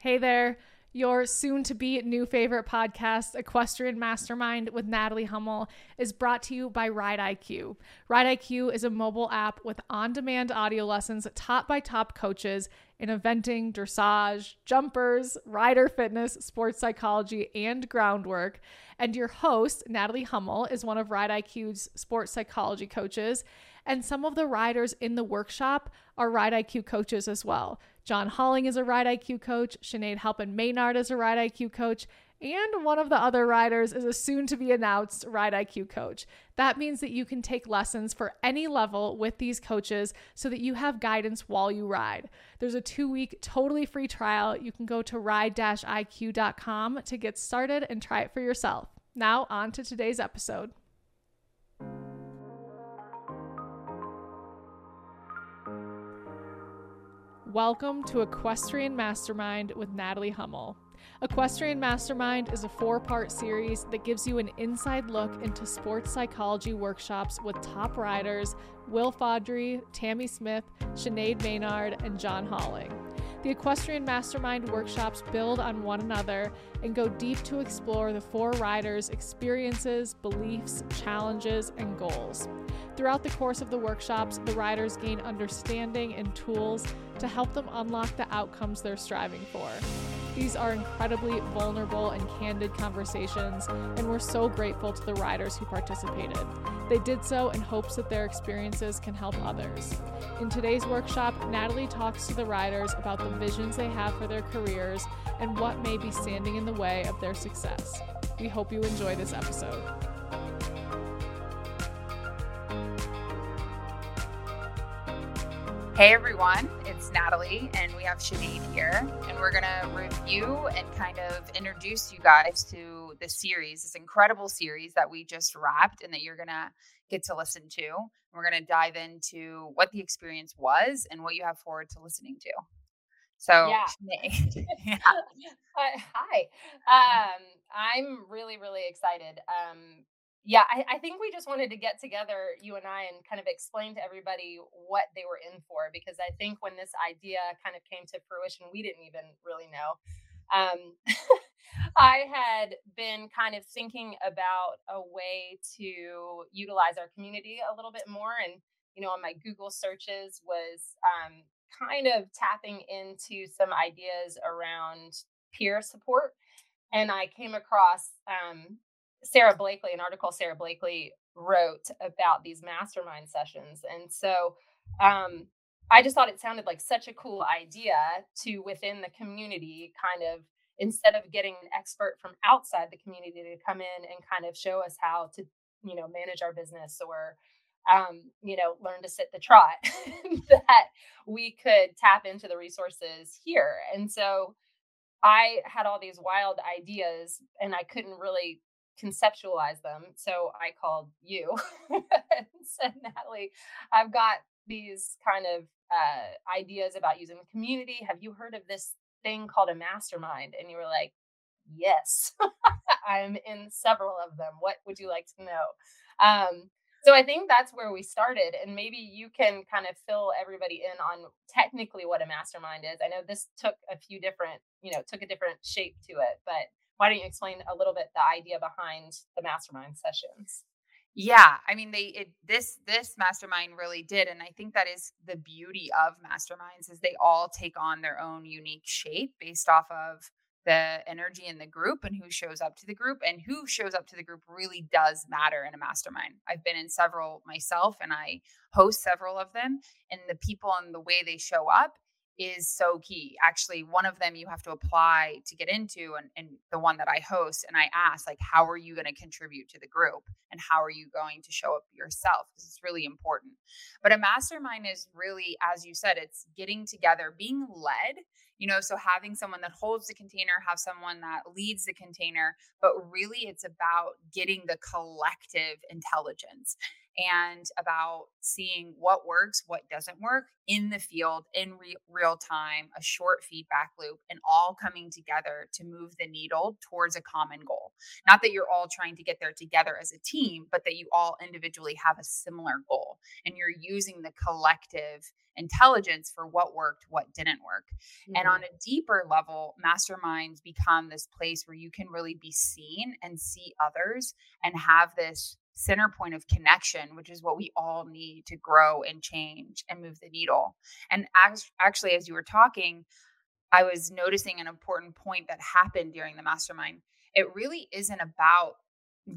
Hey there. Your soon to be new favorite podcast, Equestrian Mastermind with Natalie Hummel, is brought to you by Ride IQ. Ride IQ is a mobile app with on demand audio lessons taught by top coaches in eventing, dressage, jumpers, rider fitness, sports psychology, and groundwork. And your host, Natalie Hummel, is one of Ride IQ's sports psychology coaches. And some of the riders in the workshop are Ride IQ coaches as well. Jon Holling is a Ride IQ coach, Sinead Halpin Maynard is a Ride IQ coach, and one of the other riders is a soon to be announced Ride IQ coach. That means that you can take lessons for any level with these coaches so that you have guidance while you ride. There's a two week totally free trial. You can go to ride iq.com to get started and try it for yourself. Now, on to today's episode. Welcome to Equestrian Mastermind with Natalie Hummel. Equestrian Mastermind is a four part series that gives you an inside look into sports psychology workshops with top riders Will Faudree, Tamie Smith, Sinead Maynard, and Jon Holling. The Equestrian Mastermind workshops build on one another and go deep to explore the four riders' experiences, beliefs, challenges, and goals. Throughout the course of the workshops, the riders gain understanding and tools to help them unlock the outcomes they're striving for. These are incredibly vulnerable and candid conversations, and we're so grateful to the riders who participated. They did so in hopes that their experiences can help others. In today's workshop, Natalie talks to the riders about the visions they have for their careers and what may be standing in the way of their success. We hope you enjoy this episode. Hey everyone, it's Natalie, and we have Sinead here, and we're gonna review and kind of introduce you guys to the series, this incredible series that we just wrapped, and that you're gonna get to listen to. We're gonna dive into what the experience was and what you have forward to listening to. So, yeah. yeah. uh, hi, um, I'm really, really excited. Um, yeah, I, I, think we just wanted to get together, you and I, and kind of explain to everybody what they were in for. Because I think when this idea kind of came to fruition, we didn't even really know. Um, I had been kind of thinking about a way to utilize our community a little bit more. And, you know, on my Google searches was um, kind of tapping into some ideas around peer support. And I came across um, Sara Blakely, an article Sara Blakely wrote about these mastermind sessions. And so um, I just thought it sounded like such a cool idea to within the community kind of instead of getting an expert from outside the community to come in and kind of show us how to, you know, manage our business or um, you know, learn to sit the trot, that we could tap into the resources here. And so I had all these wild ideas and I couldn't really conceptualize them. So I called you and said, Natalie, I've got these kind of uh, ideas about using the community. Have you heard of this thing called a mastermind? And you were like, Yes, I'm in several of them. What would you like to know? Um, so I think that's where we started. And maybe you can kind of fill everybody in on technically what a mastermind is. I know this took a few different, you know, took a different shape to it, but why don't you explain a little bit the idea behind the mastermind sessions? Yeah, I mean they it this this mastermind really did and I think that is the beauty of masterminds is they all take on their own unique shape based off of the energy in the group and who shows up to the group and who shows up to the group really does matter in a mastermind. I've been in several myself and I host several of them and the people and the way they show up is so key. Actually, one of them you have to apply to get into, and, and the one that I host, and I ask, like, how are you going to contribute to the group? And how are you going to show up yourself? Because it's really important. But a mastermind is really, as you said, it's getting together, being led, you know, so having someone that holds the container, have someone that leads the container, but really it's about getting the collective intelligence and about seeing what works, what doesn't work in the field in re- real time, a short feedback loop, and all coming together to move the needle towards a common goal. Not that you're all trying to get there together as a team, but that you all individually have a similar goal and you're using the collective intelligence for what worked, what didn't work. Mm-hmm. And on a deeper level, masterminds become this place where you can really be seen and see others and have this center point of connection, which is what we all need to grow and change and move the needle. And actually, as you were talking, I was noticing an important point that happened during the mastermind. It really isn't about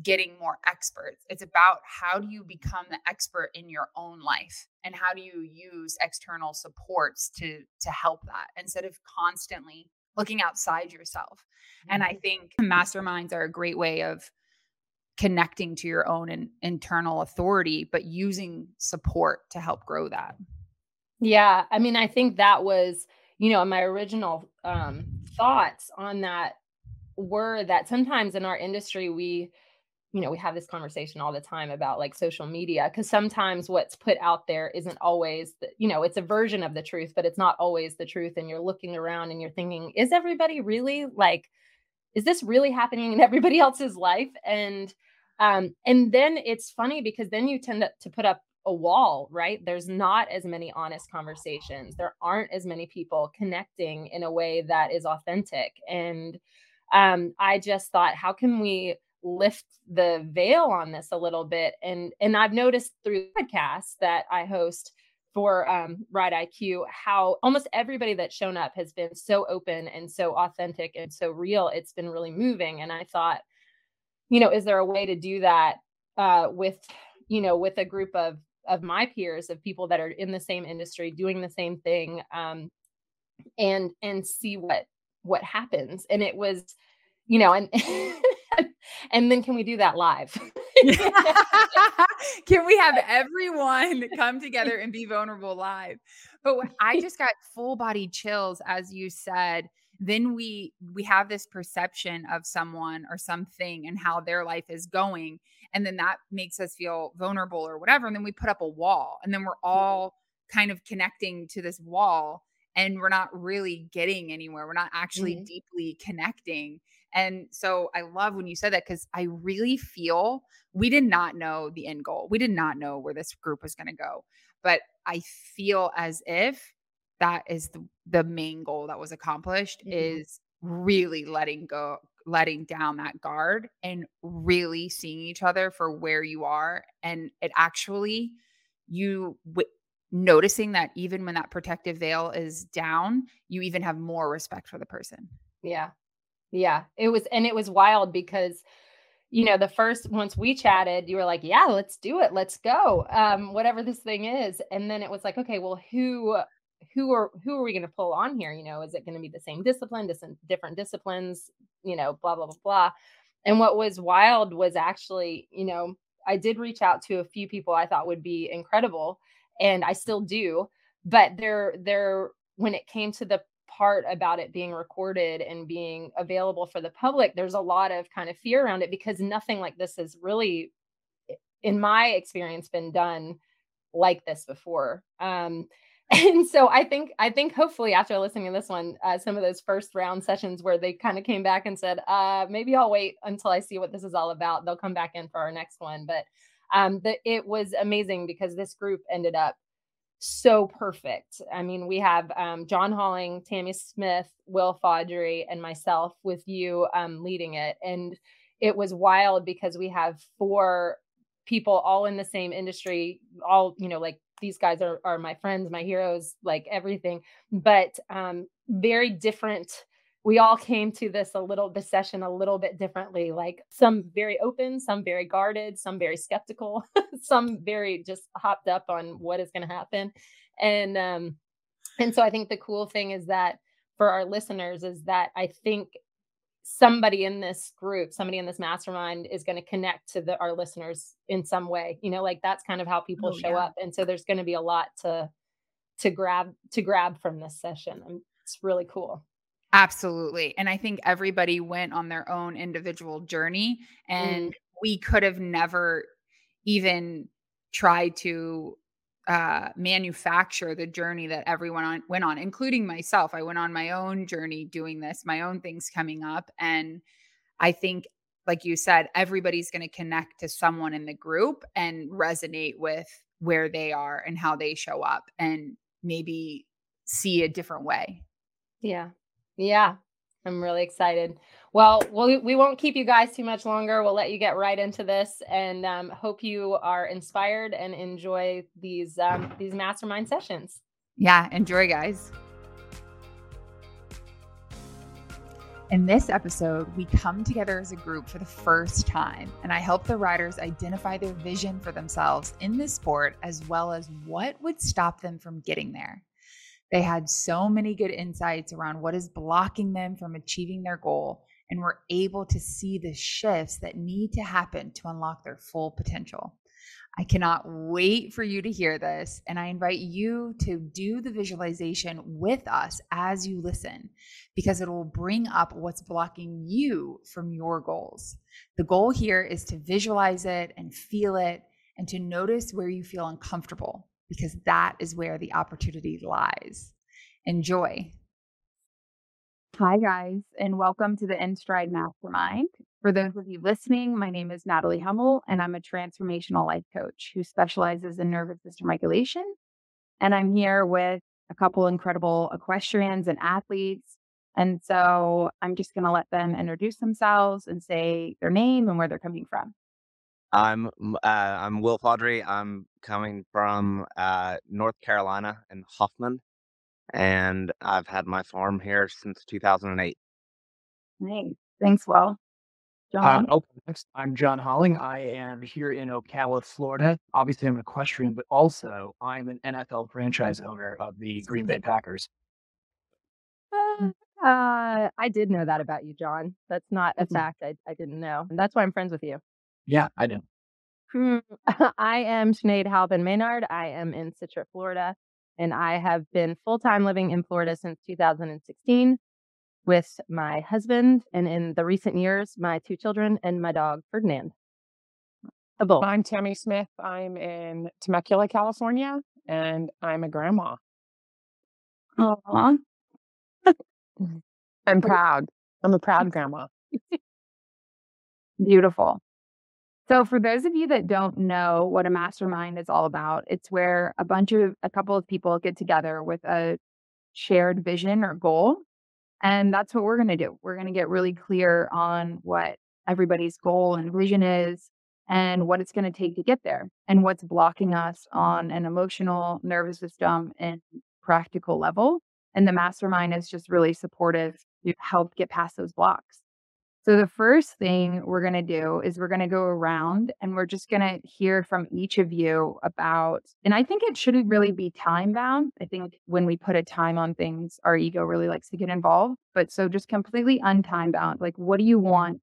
getting more experts. It's about how do you become the expert in your own life and how do you use external supports to to help that instead of constantly looking outside yourself. And I mm-hmm. think masterminds are a great way of connecting to your own in, internal authority but using support to help grow that. Yeah, I mean I think that was, you know, my original um thoughts on that were that sometimes in our industry we you know, we have this conversation all the time about like social media because sometimes what's put out there isn't always, the, you know, it's a version of the truth, but it's not always the truth. And you're looking around and you're thinking, is everybody really like, is this really happening in everybody else's life? And, um, and then it's funny because then you tend to, to put up a wall, right? There's not as many honest conversations. There aren't as many people connecting in a way that is authentic. And um, I just thought, how can we lift the veil on this a little bit and and I've noticed through podcasts that I host for um, Ride IQ how almost everybody that's shown up has been so open and so authentic and so real. It's been really moving. And I thought, you know, is there a way to do that uh, with, you know, with a group of of my peers of people that are in the same industry doing the same thing, um, and and see what what happens. And it was, you know, and and then can we do that live? can we have everyone come together and be vulnerable live? But I just got full body chills as you said. Then we we have this perception of someone or something and how their life is going and then that makes us feel vulnerable or whatever and then we put up a wall and then we're all kind of connecting to this wall and we're not really getting anywhere. We're not actually mm-hmm. deeply connecting. And so I love when you said that because I really feel we did not know the end goal. We did not know where this group was going to go. But I feel as if that is the, the main goal that was accomplished mm-hmm. is really letting go letting down that guard and really seeing each other for where you are and it actually you noticing that even when that protective veil is down you even have more respect for the person yeah yeah, it was, and it was wild because, you know, the first once we chatted, you were like, "Yeah, let's do it, let's go," um, whatever this thing is, and then it was like, "Okay, well, who, who are who are we going to pull on here? You know, is it going to be the same discipline, different different disciplines? You know, blah blah blah blah." And what was wild was actually, you know, I did reach out to a few people I thought would be incredible, and I still do, but they're they're when it came to the part about it being recorded and being available for the public, there's a lot of kind of fear around it because nothing like this has really, in my experience, been done like this before. Um, and so I think I think hopefully after listening to this one, uh, some of those first round sessions where they kind of came back and said, uh, maybe I'll wait until I see what this is all about. They'll come back in for our next one. But um, the, it was amazing because this group ended up so perfect. I mean, we have um, Jon Holling, Tamie Smith, Will Faudree, and myself with you um, leading it. And it was wild because we have four people all in the same industry, all, you know, like these guys are, are my friends, my heroes, like everything, but um, very different we all came to this a little this session a little bit differently like some very open some very guarded some very skeptical some very just hopped up on what is going to happen. And um and so i think the cool thing is that for our listeners is that i think somebody in this group somebody in this mastermind is going to connect to the, our listeners in some way you know like that's kind of how people oh, show yeah. up. And so there's going to be a lot to to grab to grab from this session. And it's really cool Absolutely. And I think everybody went on their own individual journey and mm. we could have never even tried to uh, manufacture the journey that everyone on, went on, including myself. I went on my own journey doing this, my own things coming up. And I think, like you said, everybody's going to connect to someone in the group and resonate with where they are and how they show up and maybe see a different way. Yeah. Yeah. I'm really excited. Well, we we won't keep you guys too much longer. We'll let you get right into this, and um, hope you are inspired and enjoy these um, these mastermind sessions. Yeah, enjoy, guys. In this episode, we come together as a group for the first time, and I help the riders identify their vision for themselves in this sport as well as what would stop them from getting there. They had so many good insights around what is blocking them from achieving their goal and were able to see the shifts that need to happen to unlock their full potential. I cannot wait for you to hear this, and I invite you to do the visualization with us as you listen because it will bring up what's blocking you from your goals. The goal here is to visualize it and feel it and to notice where you feel uncomfortable because that is where the opportunity lies. Enjoy. Hi, guys, and welcome to the InStride Mastermind. For those of you listening, my name is Natalie Hummel, and I'm a transformational life coach who specializes in nervous system regulation. And I'm here with a couple incredible equestrians and athletes. And so I'm just going to let them introduce themselves and say their name and where they're coming from. I'm uh, I'm Will Faudree. I'm coming from uh, North Carolina in Hoffman, and I've had my farm here since 2008. Nice. Thanks, Will. Uh, Jon. Uh, next, I'm Jon Holling. I am here in Ocala, Florida. Obviously, I'm an equestrian, but also I'm an NFL franchise owner of the Green Bay Packers. Uh, uh, I did know that about you, Jon. That's not a mm-hmm. fact I, I didn't know. And that's why I'm friends with you. Yeah, I do. Hmm, I am Sinead Halpin Maynard. I am in Citra, Florida, and I have been full time living in Florida since 2016 with my husband, and in the recent years, my two children and my dog, Ferdinand. A bull. I'm Tamie Smith. I'm in Temecula, California, and I'm a grandma. Aww. I'm proud. I'm a proud grandma. Beautiful. So, for those of you that don't know what a mastermind is all about, it's where a bunch of a couple of people get together with a shared vision or goal. And that's what we're going to do. We're going to get really clear on what everybody's goal and vision is and what it's going to take to get there and what's blocking us on an emotional, nervous system, and practical level. And the mastermind is just really supportive to help get past those blocks. So, the first thing we're going to do is we're going to go around and we're just going to hear from each of you about, and I think it shouldn't really be time bound. I think when we put a time on things, our ego really likes to get involved. But so, just completely untime bound. Like, what do you want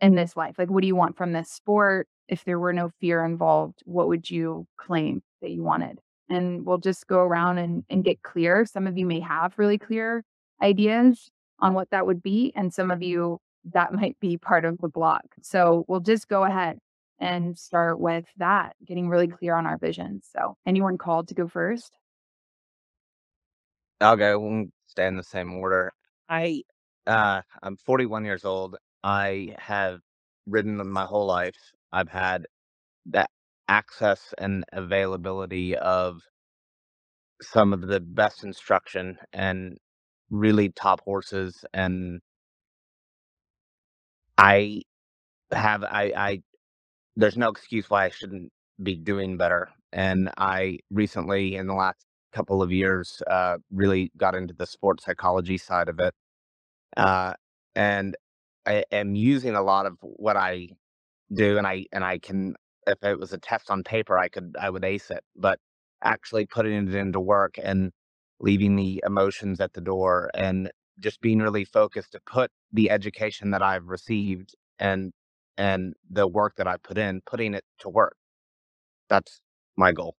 in this life? Like, what do you want from this sport? If there were no fear involved, what would you claim that you wanted? And we'll just go around and, and get clear. Some of you may have really clear ideas on what that would be, and some of you that might be part of the block. So we'll just go ahead and start with that, getting really clear on our vision. So, anyone called to go first? I'll go. We'll stay in the same order. I, uh, I'm 41 years old. I have ridden my whole life. I've had that access and availability of some of the best instruction and really top horses and I have I I there's no excuse why I shouldn't be doing better. And I recently, in the last couple of years, uh, really got into the sports psychology side of it, uh, and I am using a lot of what I do, and I and I can. If it was a test on paper, I could I would ace it, but actually putting it into work and leaving the emotions at the door and just being really focused to put the education that I've received and and the work that I put in, putting it to work. That's my goal.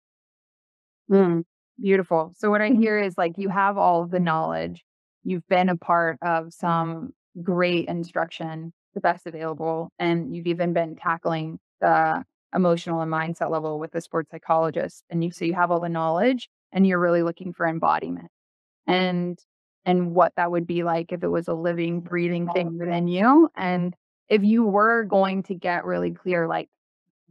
Mm, beautiful. So what I hear is like you have all of the knowledge. You've been a part of some great instruction, the best available, and you've even been tackling the emotional and mindset level with the sports psychologist. And you so you have all the knowledge and you're really looking for embodiment. And and what that would be like if it was a living, breathing thing within you. And if you were going to get really clear, like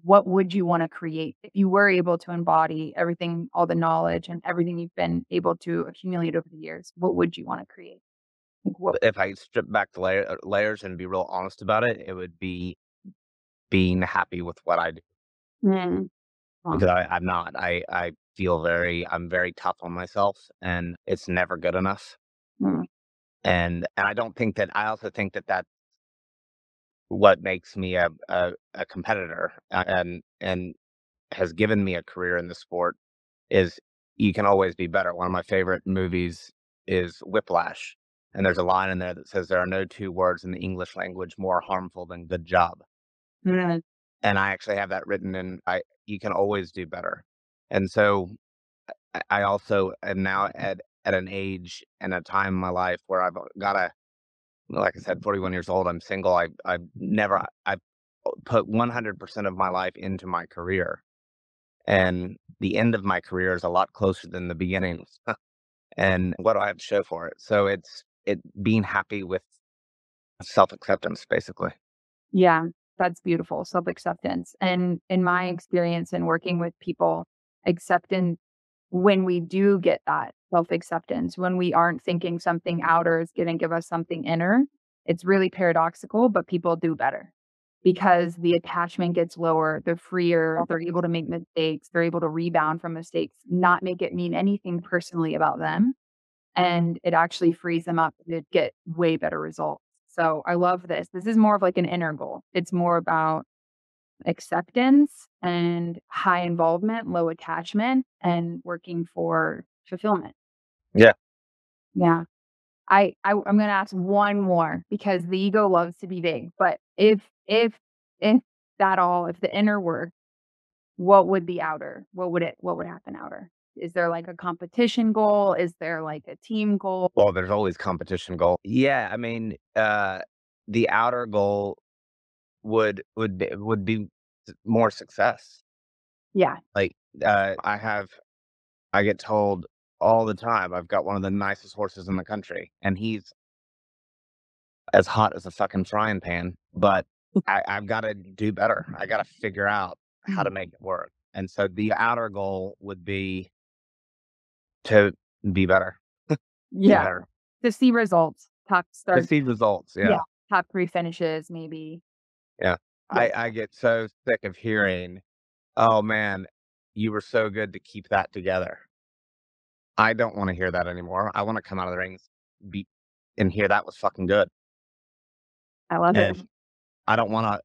what would you want to create if you were able to embody everything, all the knowledge and everything you've been able to accumulate over the years? What would you want to create? What, If I strip back the layer, uh, layers and be real honest about it, it would be being happy with what I do Mm, because I, I'm not. I, I feel very, I'm very tough on myself and it's never good enough. Mm. And, and I don't think that, I also think that that's what makes me a, a, a competitor uh, and, and has given me a career in the sport is you can always be better. One of my favorite movies is Whiplash. And there's a line in there that says there are no two words in the English language more harmful than good job. And I actually have that written in I you can always do better. And so I- I also am now at at an age and a time in my life where I've uh, got to like I said 41 years old, I'm single. I I've never I put 100% of my life into my career. And the end of my career is a lot closer than the beginning. and what do I have to show for it? So it's it being happy with self-acceptance basically. Yeah, that's beautiful. Self acceptance. And in my experience in working with people, acceptance, when we do get that self acceptance, when we aren't thinking something outer is going to give us something inner, it's really paradoxical, but people do better because the attachment gets lower. They're freer. They're able to make mistakes. They're able to rebound from mistakes, not make it mean anything personally about them. And it actually frees them up to get way better results. So I love this. This is more of like an inner goal. It's more about acceptance and high involvement, low attachment, and working for fulfillment. Yeah. Yeah. I, I I'm gonna ask one more because the ego loves to be big. But if if if that all, if the inner work, what would the outer? What would it what would happen outer? Is there like a competition goal? Is there like a team goal? Well, there's always competition goal. Yeah, I mean, uh, the outer goal would would be, would be more success. Yeah. Like uh, I have, I get told all the time, I've got one of the nicest horses in the country, and he's as hot as a fucking frying pan. But I, I've got to do better. I got to figure out how to mm-hmm. make it work. And so the outer goal would be to be better. be Yeah. better. To see results. Top start. To see results. Yeah. top three finishes, maybe. Yeah. I, I get so sick of hearing, oh man, you were so good to keep that together. I don't want to hear that anymore. I want to come out of the rings be, and hear that was fucking good. I love it. I don't want to,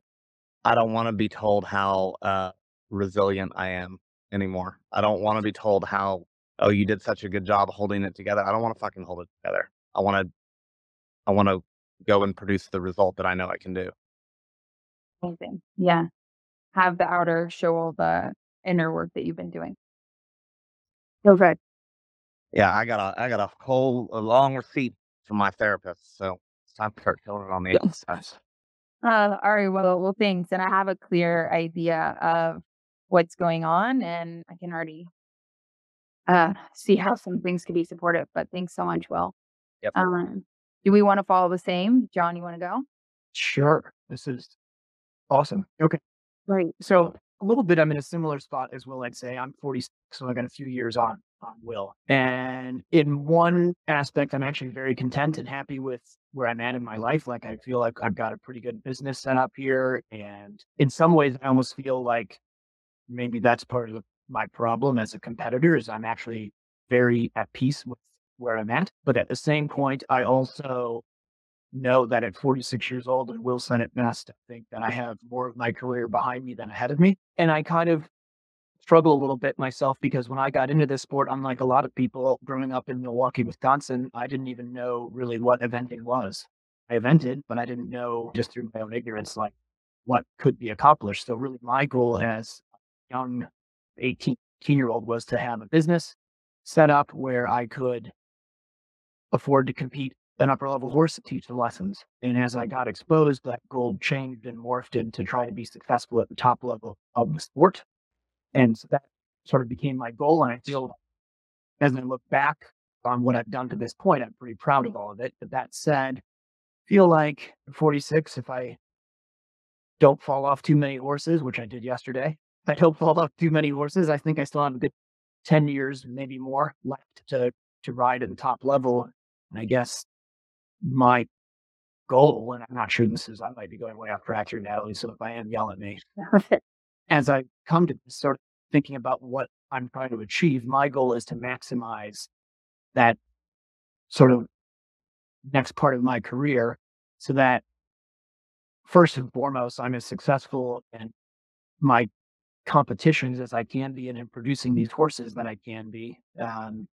I don't want to be told how uh, resilient I am anymore. I don't want to be told how, oh, you did such a good job holding it together. I don't want to fucking hold it together. I want to, I want to go and produce the result that I know I can do. Amazing. Yeah. Have the outer show all the inner work that you've been doing. Good. Yeah, I got a I got a whole a long receipt from my therapist, so it's time to start killing it on the Yeah. exercise. Uh, all right. Well, well, thanks. And I have a clear idea of what's going on, and I can already uh, see how some things could be supportive. But thanks so much, Will. Yep. Um, do we want to follow the same? Jon, you want to go? Sure. This is awesome. Okay. Right. So a little bit, I'm in a similar spot as Will. I'd say I'm 46, so I got a few years on Will. And in one aspect, I'm actually very content and happy with where I'm at in my life. Like I feel like I've got a pretty good business set up here, and in some ways, I almost feel like maybe that's part of my problem as a competitor is I'm actually very at peace with where I'm at. But at the same point, I also know that at 46 years old, and Will said it best, I think that I have more of my career behind me than ahead of me. And I kind of struggle a little bit myself because when I got into this sport, unlike a lot of people growing up in Milwaukee, Wisconsin, I didn't even know really what eventing was. I evented, but I didn't know just through my own ignorance, like what could be accomplished. So really my goal as a young 18 year old was to have a business set up where I could afford to compete an upper level horse to teach the lessons. And as I got exposed, that goal changed and morphed into trying to be successful at the top level of the sport. And so that sort of became my goal. And I feel as I look back on what I've done to this point, I'm pretty proud of all of it. But that said, feel like 46, if I don't fall off too many horses, which I did yesterday, if I don't fall off too many horses, I think I still have a good 10 years, maybe more left to, to ride at the top level. And I guess my goal, and I'm not sure this is, I might be going way off track here, Natalie. So if I am, yell at me. As I come to sort of thinking about what I'm trying to achieve, my goal is to maximize that sort of next part of my career so that first and foremost, I'm as successful in my competitions as I can be and in producing these horses that I can be. Um,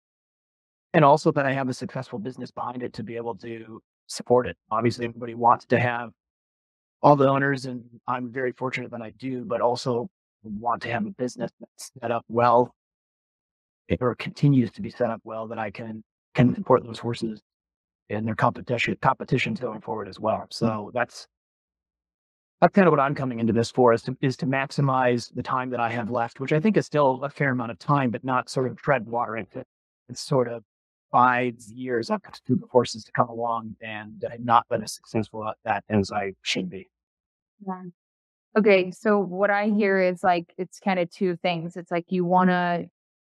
and also that I have a successful business behind it to be able to support it. Obviously, everybody wants to have all the owners, and I'm very fortunate that I do, but also want to have a business that's set up well eh. or continues to be set up well that I can can support those horses in their competition competitions going forward as well. So that's that's kind of what I'm coming into this for is to, is to maximize the time that I have left, which I think is still a fair amount of time, but not sort of tread water into It's sort of five years I've got two horses to come along and I've not been as successful at that as I should be. Yeah. Okay. So what I mm-hmm. hear is like it's kind of two things. It's like you wanna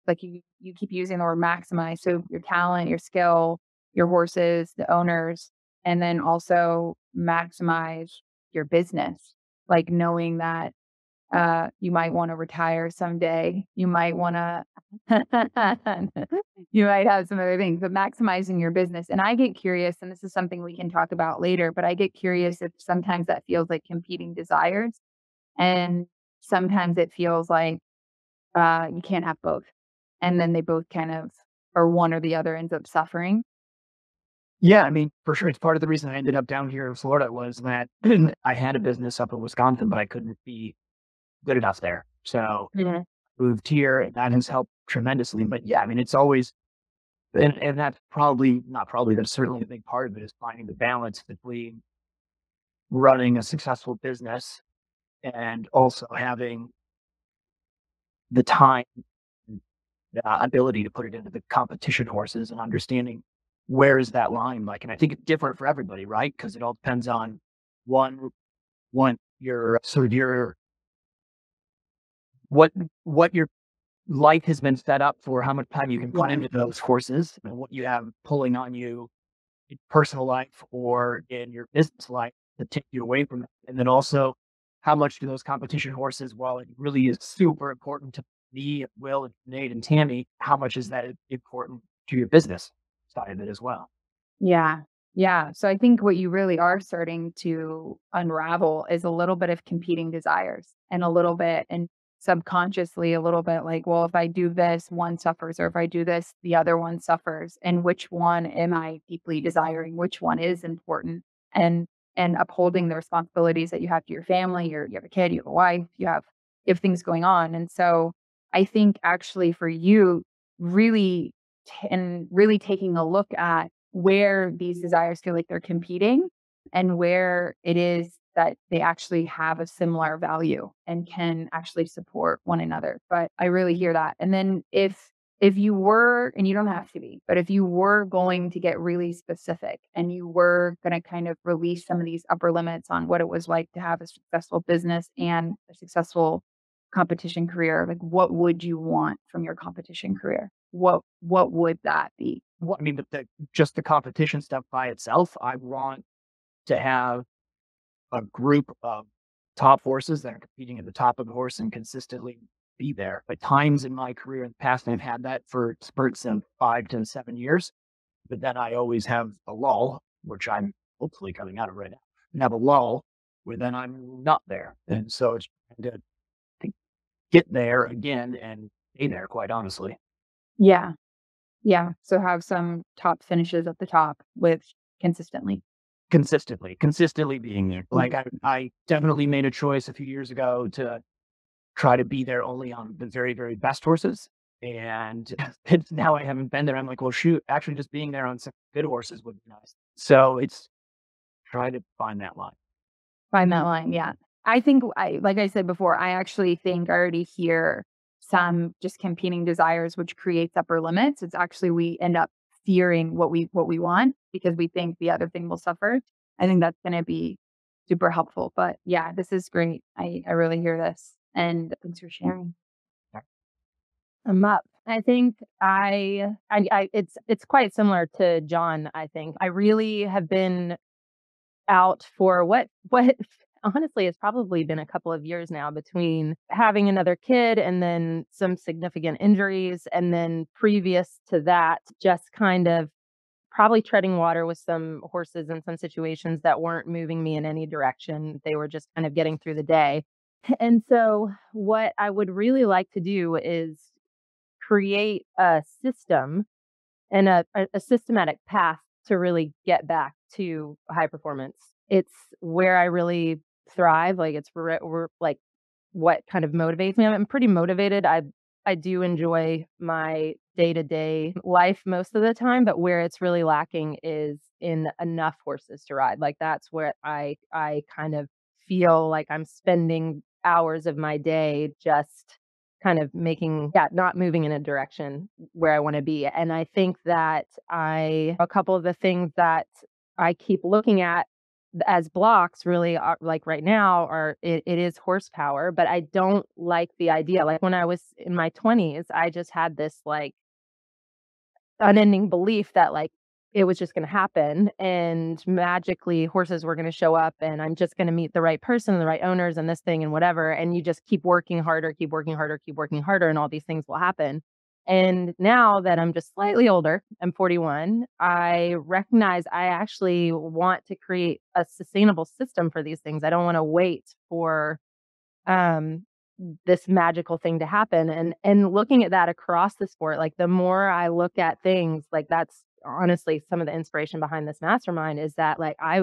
like you you keep using the word maximize. So your talent, your skill, your horses, the owners, and then also maximize your business. Like knowing that uh, you might want to retire someday. You might want to, you might have some other things, but maximizing your business. And I get curious, and this is something we can talk about later, but I get curious if sometimes that feels like competing desires. And sometimes it feels like uh, you can't have both. And then they both kind of, or one or the other ends up suffering. Yeah, I mean, for sure. It's part of the reason I ended up down here in Florida was that I had a business up in Wisconsin, but I couldn't be good enough there. So mm-hmm. moved here and that has helped tremendously. But yeah, I mean, it's always, and, and that's probably not probably, that's certainly a big part of it is finding the balance between running a successful business and also having the time, the ability to put it into the competition horses and understanding where is that line like. And I think it's different for everybody, right? Because it all depends on one, one, your sort of your what what your life has been set up for, how much time you can put into those horses, and what you have pulling on you in personal life or in your business life to take you away from it. And then also how much do those competition horses, while it really is super important to me, Will, and Nate and Tamie, how much is that important to your business side of it as well? Yeah. Yeah. So I think what you really are starting to unravel is a little bit of competing desires and a little bit and subconsciously a little bit like, well, if I do this, one suffers, or if I do this, the other one suffers. And which one am I deeply desiring? Which one is important? And and upholding the responsibilities that you have to your family, you you have a kid, you have a wife, you have you have things going on. And so I think actually for you, really t- and really taking a look at where these desires feel like they're competing and where it is that they actually have a similar value and can actually support one another. But I really hear that. And then if if you were and you don't have to be, but if you were going to get really specific and you were going to kind of release some of these upper limits on what it was like to have a successful business and a successful competition career, like what would you want from your competition career? What what would that be? I mean, the, the, just the competition stuff by itself, I want to have a group of top horses that are competing at the top of the horse and consistently be there. But times in my career in the past, I've had that for spurts of five to seven years. But then I always have a lull, which I'm hopefully coming out of right now, and have a lull where then I'm not there. And so it's trying to, to get there again and stay there, quite honestly. Yeah. Yeah. So have some top finishes at the top with consistently consistently, consistently being there. Mm. Like I, I definitely made a choice a few years ago to try to be there only on the very, very best horses. And now I haven't been there. I'm like, well, shoot, actually just being there on some good horses would be nice. So it's try to find that line. Find that line. Yeah. I think I like I said before, I actually think I already hear some just competing desires, which creates upper limits. It's actually we end up fearing what we what we want because we think the other thing will suffer. I think that's gonna be super helpful. But yeah, this is great. I, I really hear this. And thanks for sharing. I'm up. I think I, I, I, it's, it's quite similar to Jon. I think I really have been out for what, what honestly it's probably been a couple of years now between having another kid and then some significant injuries. And then previous to that, just kind of probably treading water with some horses in some situations that weren't moving me in any direction. They were just kind of getting through the day. And so, what I would really like to do is create a system and a, a systematic path to really get back to high performance. It's where I really thrive. Like, it's we're, like what kind of motivates me. I'm pretty motivated. I I do enjoy my day to day life most of the time, but where it's really lacking is in enough horses to ride. Like that's where I I kind of feel like I'm spending hours of my day just kind of making yeah not moving in a direction where i want to be and i think that i a couple of the things that i keep looking at as blocks really are like right now are it, it is horsepower but i don't like the idea like when i was in my 20s i just had this like unending belief that like it was just going to happen and magically horses were going to show up and i'm just going to meet the right person the right owners and this thing and whatever and you just keep working harder keep working harder keep working harder and all these things will happen and now that I'm just slightly older, I'm 41, I recognize I actually want to create a sustainable system for these things. I don't want to wait for um this magical thing to happen and and looking at that across the sport like the more i look at things like that's honestly some of the inspiration behind this mastermind is that like i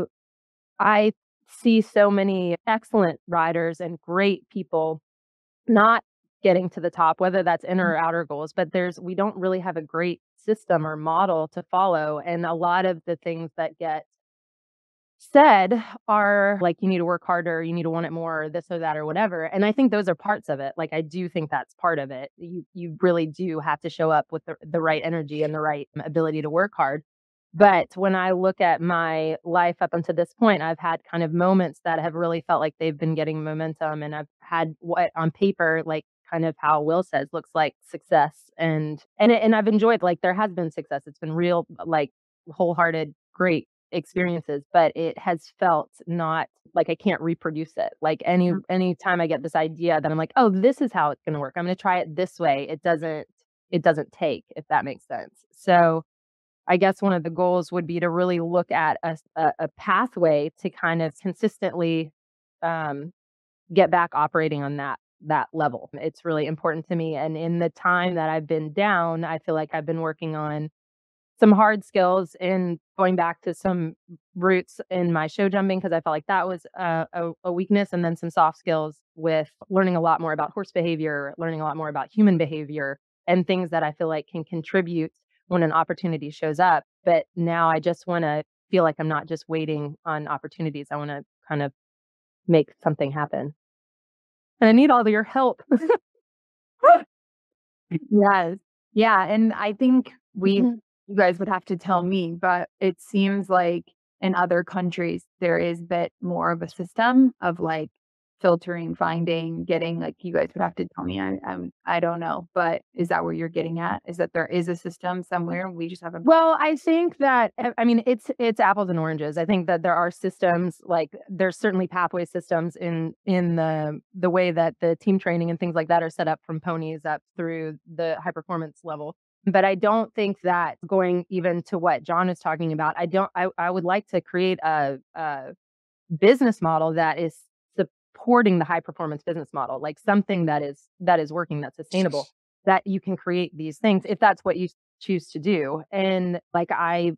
i see so many excellent riders and great people not getting to the top, whether that's inner mm-hmm. or outer goals. But there's, we don't really have a great system or model to follow. And a lot of the things that get said are like, you need to work harder, you need to want it more, or this or that, or whatever. And I think those are parts of it. Like, I do think that's part of it. You, you really do have to show up with the, the right energy and the right ability to work hard. But when I look at my life up until this point, I've had kind of moments that have really felt like they've been getting momentum and I've had what on paper like kind of how Will says looks like success and and and I've enjoyed like there has been success. It's been real like wholehearted great experiences, but it has felt not like I can't reproduce it. Like any mm. any time I get this idea that I'm like, "Oh, this is how it's going to work. I'm going to try it this way." It doesn't it doesn't take if that makes sense. So I guess one of the goals would be to really look at a, a, a pathway to kind of consistently um, get back operating on that that level. It's really important to me. And in the time that I've been down, I feel like I've been working on some hard skills and going back to some roots in my show jumping because I felt like that was a, a, a, weakness, and then some soft skills with learning a lot more about horse behavior, learning a lot more about human behavior, and things that I feel like can contribute when an opportunity shows up. But now I just want to feel like I'm not just waiting on opportunities. I want to kind of make something happen and I need all your help. yes. Yeah. And I think we, mm-hmm. You guys would have to tell me, but it seems like in other countries, there is a bit more of a system of like filtering, finding, getting like you guys would have to tell me. I I'm I don't know, but is that where you're getting at? Is that there is a system somewhere we just haven't Well, I think that eh, I mean it's it's apples and oranges. I think that there are systems like there's certainly pathway systems in in the the way that the team training and things like that are set up from ponies up through the high performance level. But I don't think that going even to what Jon is talking about, I don't I, I would like to create a, a business model that is supporting the high performance business model, like something that is that is working, that's sustainable, that you can create these things if that's what you choose to do. And like I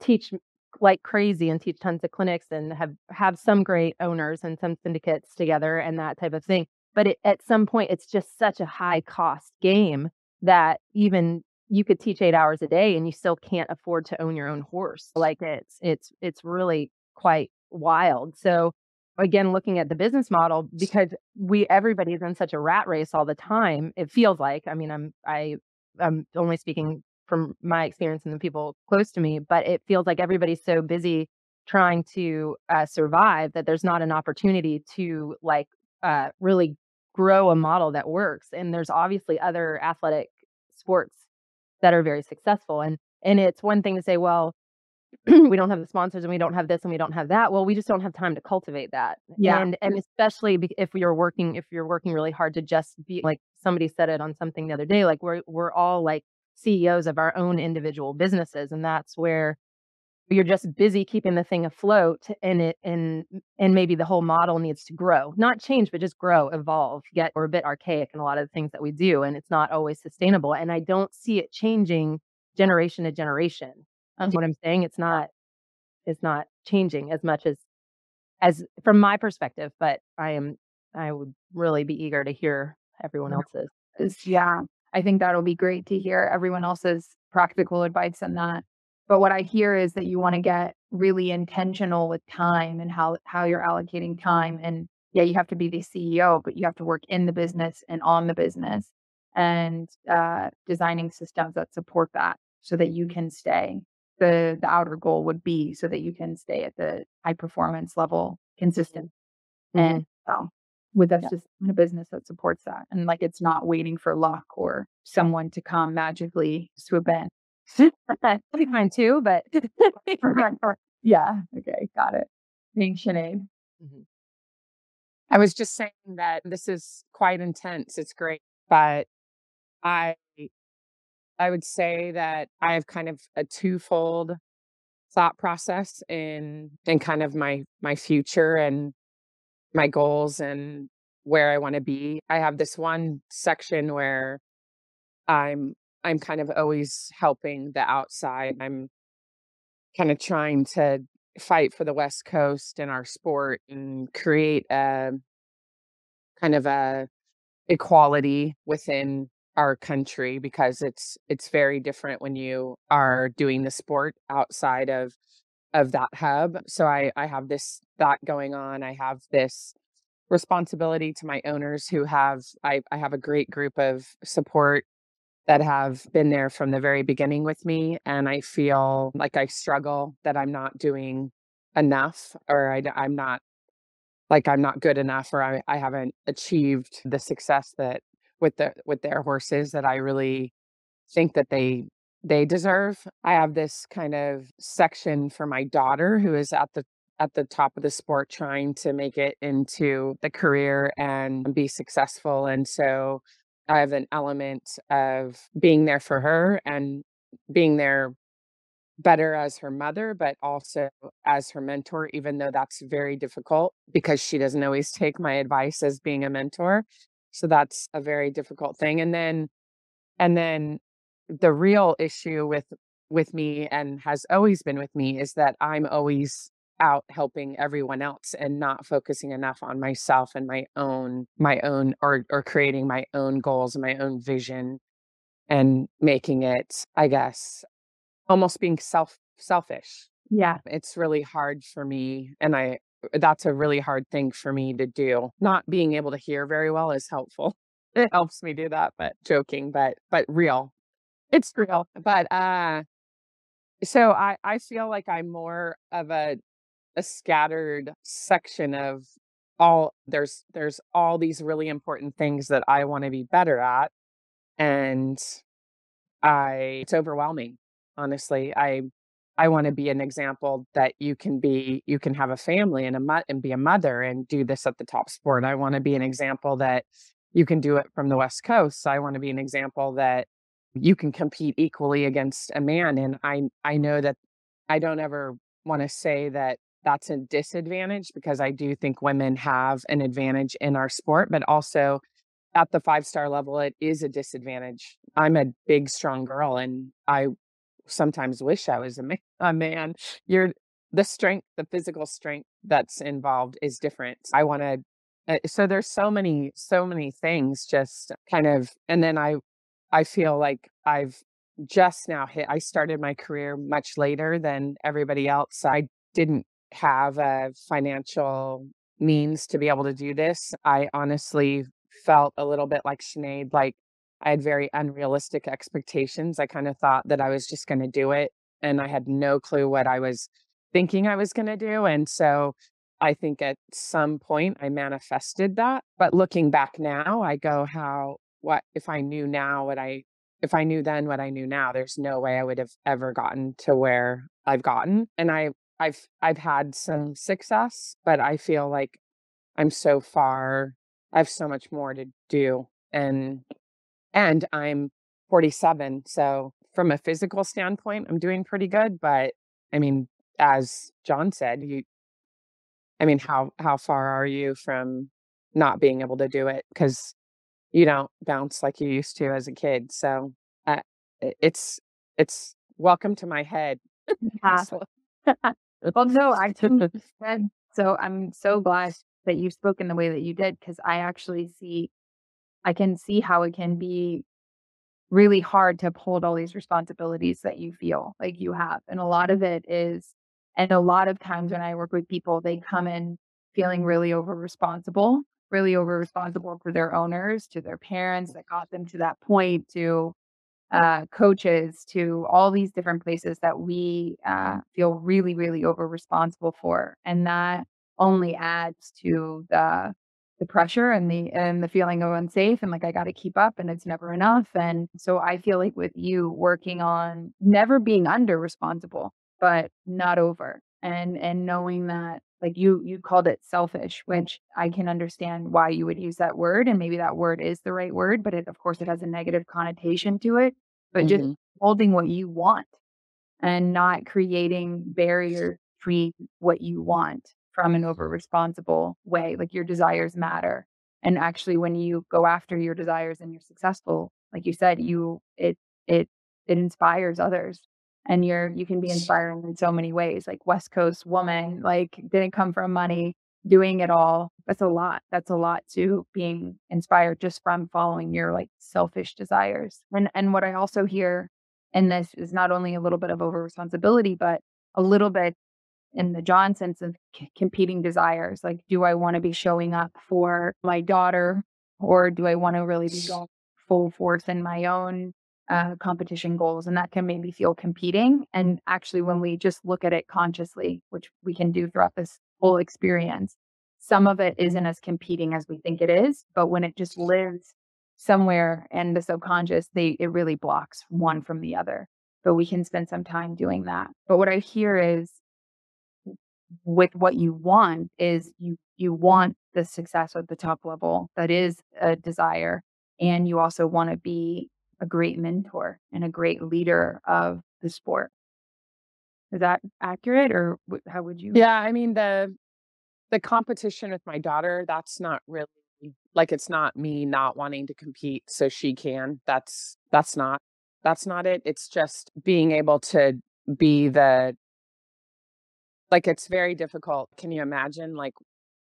teach like crazy and teach tons of clinics and have have some great owners and some syndicates together and that type of thing. But it, at some point, it's just such a high cost game that even you could teach eight hours a day and you still can't afford to own your own horse. Like it's it's it's really quite wild. So again, looking at the business model, because we everybody's in such a rat race all the time, it feels like. I mean, I'm I I'm only speaking from my experience and the people close to me, but it feels like everybody's so busy trying to uh, survive that there's not an opportunity to like uh, really grow a model that works. And there's obviously other athletic sports that are very successful. And and it's one thing to say, well, we don't have the sponsors and we don't have this and we don't have that. Well, we just don't have time to cultivate that. Yeah. And and especially if you're working if you're working really hard to just be like somebody said it on something the other day, like we're we're all like CEOs of our own individual businesses. And that's where you're just busy keeping the thing afloat and it and and maybe the whole model needs to grow not change but just grow evolve get or a bit archaic in a lot of the things that we do and it's not always sustainable and i don't see it changing generation to generation that's what i'm saying it's not it's not changing as much as as from my perspective but i am i would really be eager to hear everyone else's yeah i think that'll be great to hear everyone else's practical advice on that but what I hear is that you want to get really intentional with time and how how you're allocating time. And yeah, you have to be the CEO, but you have to work in the business and on the business and uh, designing systems that support that so that you can stay. The the outer goal would be so that you can stay at the high performance level consistent. Mm-hmm. And so with us yeah. just in a business that supports that. And like it's not waiting for luck or someone to come magically swoop in. That'd be fine too, but yeah. Okay. Got it. Thanks, Sinead. Mm-hmm. I was just saying that this is quite intense. It's great, but I I would say that I have kind of a twofold thought process in in kind of my my future and my goals and where I want to be. I have this one section where I'm I'm kind of always helping the outside. I'm kind of trying to fight for the West Coast and our sport and create a kind of a equality within our country because it's it's very different when you are doing the sport outside of of that hub so i i have this thought going on i have this responsibility to my owners who have i i have a great group of support that have been there from the very beginning with me. And I feel like I struggle that I'm not doing enough or I, I, am not like I'm not good enough or I, I haven't achieved the success that with the with their horses that I really think that they they deserve. I have this kind of section for my daughter who is at the at the top of the sport trying to make it into the career and be successful and so I have an element of being there for her and being there better as her mother, but also as her mentor, even though that's very difficult because she doesn't always take my advice as being a mentor. So that's a very difficult thing. And then, and then the real issue with with me and has always been with me is that I'm always out helping everyone else and not focusing enough on myself and my own my own or or creating my own goals and my own vision and making it i guess almost being self selfish yeah it's really hard for me and i that's a really hard thing for me to do. Not being able to hear very well is helpful. It helps me do that but joking but but real. It's real but uh so i i feel like i'm more of a a scattered section of all there's there's all these really important things that I want to be better at and I it's overwhelming honestly. I I want to be an example that you can be you can have a family and a mo- and be a mother and do this at the top sport I want to be an example that you can do it from the west coast I want to be an example that you can compete equally against a man and I I know that I don't ever want to say that that's a disadvantage because I do think women have an advantage in our sport, but also at the five star level, it is a disadvantage. I'm a big, strong girl, and I sometimes wish I was a, ma- a man. You're the strength, the physical strength that's involved is different. I want to. Uh, so there's so many, so many things just kind of, and then I, I feel like I've just now hit. I started my career much later than everybody else. I didn't have a financial means to be able to do this. I honestly felt a little bit like Sinead, like I had very unrealistic expectations. I kind of thought that I was just going to do it, and I had no clue what I was thinking I was going to do. And so I think at some point I manifested that. But looking back now, I go, how, what, if I knew now what I, if I knew then what I knew now, there's no way I would have ever gotten to where I've gotten. And I, I've, I've had some success, but I feel like I'm so far, I have so much more to do. And, and I'm 47. So from a physical standpoint, I'm doing pretty good. But I mean, as Jon said, you I mean, how how far are you from not being able to do it because you don't bounce like you used to as a kid? So uh, it's it's welcome to my head. Yeah. well, no, I so. I'm so glad that you've spoken the way that you did because I actually see, I can see how it can be really hard to uphold all these responsibilities that you feel like you have, and a lot of it is and a lot of times when I work with people, they come in feeling really over responsible, really over responsible for their owners, to their parents that got them to that point, to uh, coaches, to all these different places that we uh, feel really, really over responsible for. And that only adds to the the pressure and the and the feeling of unsafe and like I got to keep up and it's never enough and so I feel like with you working on never being under responsible but not over. And and knowing that like you you called it selfish, which I can understand why you would use that word and maybe that word is the right word, but it of course it has a negative connotation to it. But mm-hmm. just holding what you want and not creating barriers free what you want from an over responsible way. Like your desires matter. And actually when you go after your desires and you're successful, like you said, you it it it inspires others and you're you can be inspiring in so many ways like west coast woman like didn't come from money doing it all that's a lot that's a lot to being inspired just from following your like selfish desires and and what i also hear in this is not only a little bit of over responsibility but a little bit in the Jon sense of c- competing desires like do i want to be showing up for my daughter or do i want to really be going full force in my own uh, competition goals? And that can maybe feel competing and actually when we just look at it consciously which we can do throughout this whole experience some of it isn't as competing as we think it is but when it just lives somewhere in the subconscious they it really blocks one from the other. But we can spend some time doing that. But what i hear is with what you want is you you want the success at the top level that is a desire and you also want to be a great mentor and a great leader of the sport. Is that accurate or how would you? Yeah, I mean the the competition with my daughter, that's not really like it's not me not wanting to compete so she can. That's that's not that's not it. It's just being able to be the like it's very difficult. Can you imagine like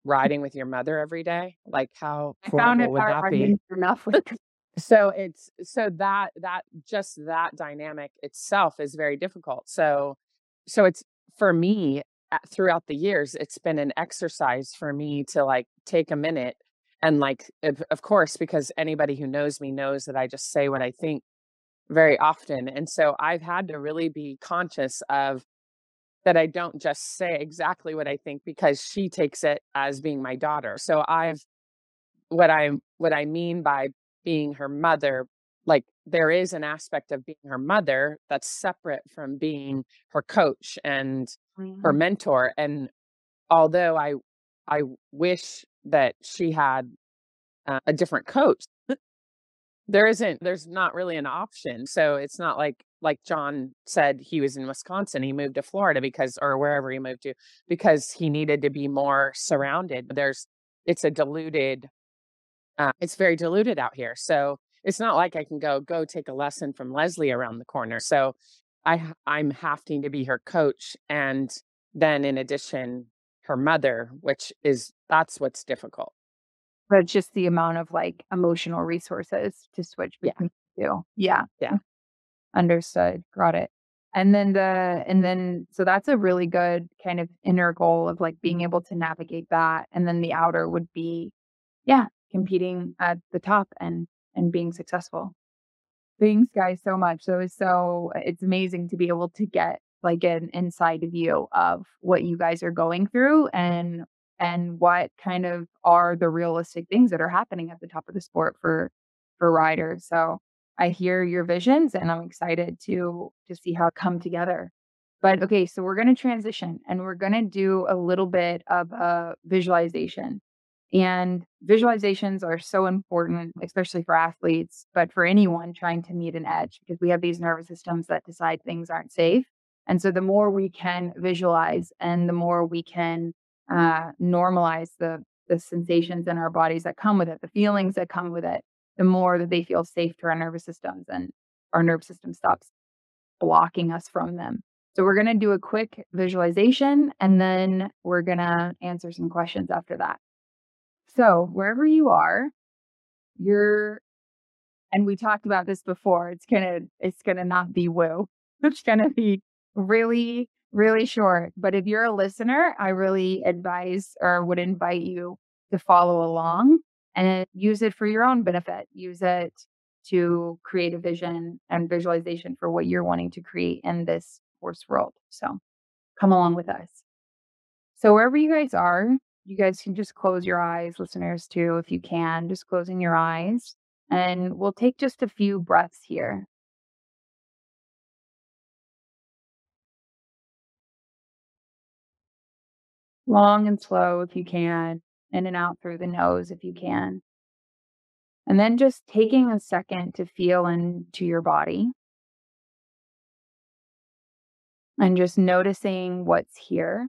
riding with your mother every day? Like how I found it would that be? enough with so it's so that that just that dynamic itself is very difficult so so it's for me throughout the years it's been an exercise for me to like take a minute and like of, of course because anybody who knows me knows that i just say what i think very often and so i've had to really be conscious of that i don't just say exactly what i think because she takes it as being my daughter. So i've what i what i mean by being her mother like there is an aspect of being her mother that's separate from being her coach and mm-hmm. her mentor. And although i i wish that she had uh, a different coach there isn't there's not really an option. So it's not like like Jon said he was in wisconsin he moved to florida because or wherever he moved to because he needed to be more surrounded there's it's a diluted uh, it's very diluted out here. So it's not like I can go go take a lesson from Leslie around the corner. So I I'm having to be her coach and then in addition her mother, which is that's what's difficult. But just the amount of like emotional resources to switch between yeah. two. Yeah. Yeah. Understood. Got it. And then the and then so that's a really good kind of inner goal of like being able to navigate that. And then the outer would be, yeah, competing at the top and and being successful. Thanks guys so much. So it's so it's amazing to be able to get like an inside view of what you guys are going through and and what kind of are the realistic things that are happening at the top of the sport for for riders. So I hear your visions and I'm excited to to see how it come together. But okay, so we're going to transition and we're going to do a little bit of a visualization. And visualizations are so important, especially for athletes, but for anyone trying to meet an edge because we have these nervous systems that decide things aren't safe. And so the more we can visualize and the more we can uh, normalize the the sensations in our bodies that come with it, the feelings that come with it, the more that they feel safe to our nervous systems and our nervous system stops blocking us from them. So we're going to do a quick visualization and then we're going to answer some questions after that. So, wherever you are, you're and we talked about this before. It's going to it's going to not be woo. It's going to be really really short. But if you're a listener, I really advise or would invite you to follow along and use it for your own benefit. Use it to create a vision and visualization for what you're wanting to create in this horse world. So come along with us. So, wherever you guys are, you guys can just close your eyes, listeners, too, if you can, just closing your eyes. And we'll take just a few breaths here. long and slow if you can, in and out through the nose if you can. And then just taking a second to feel into your body and just noticing what's here.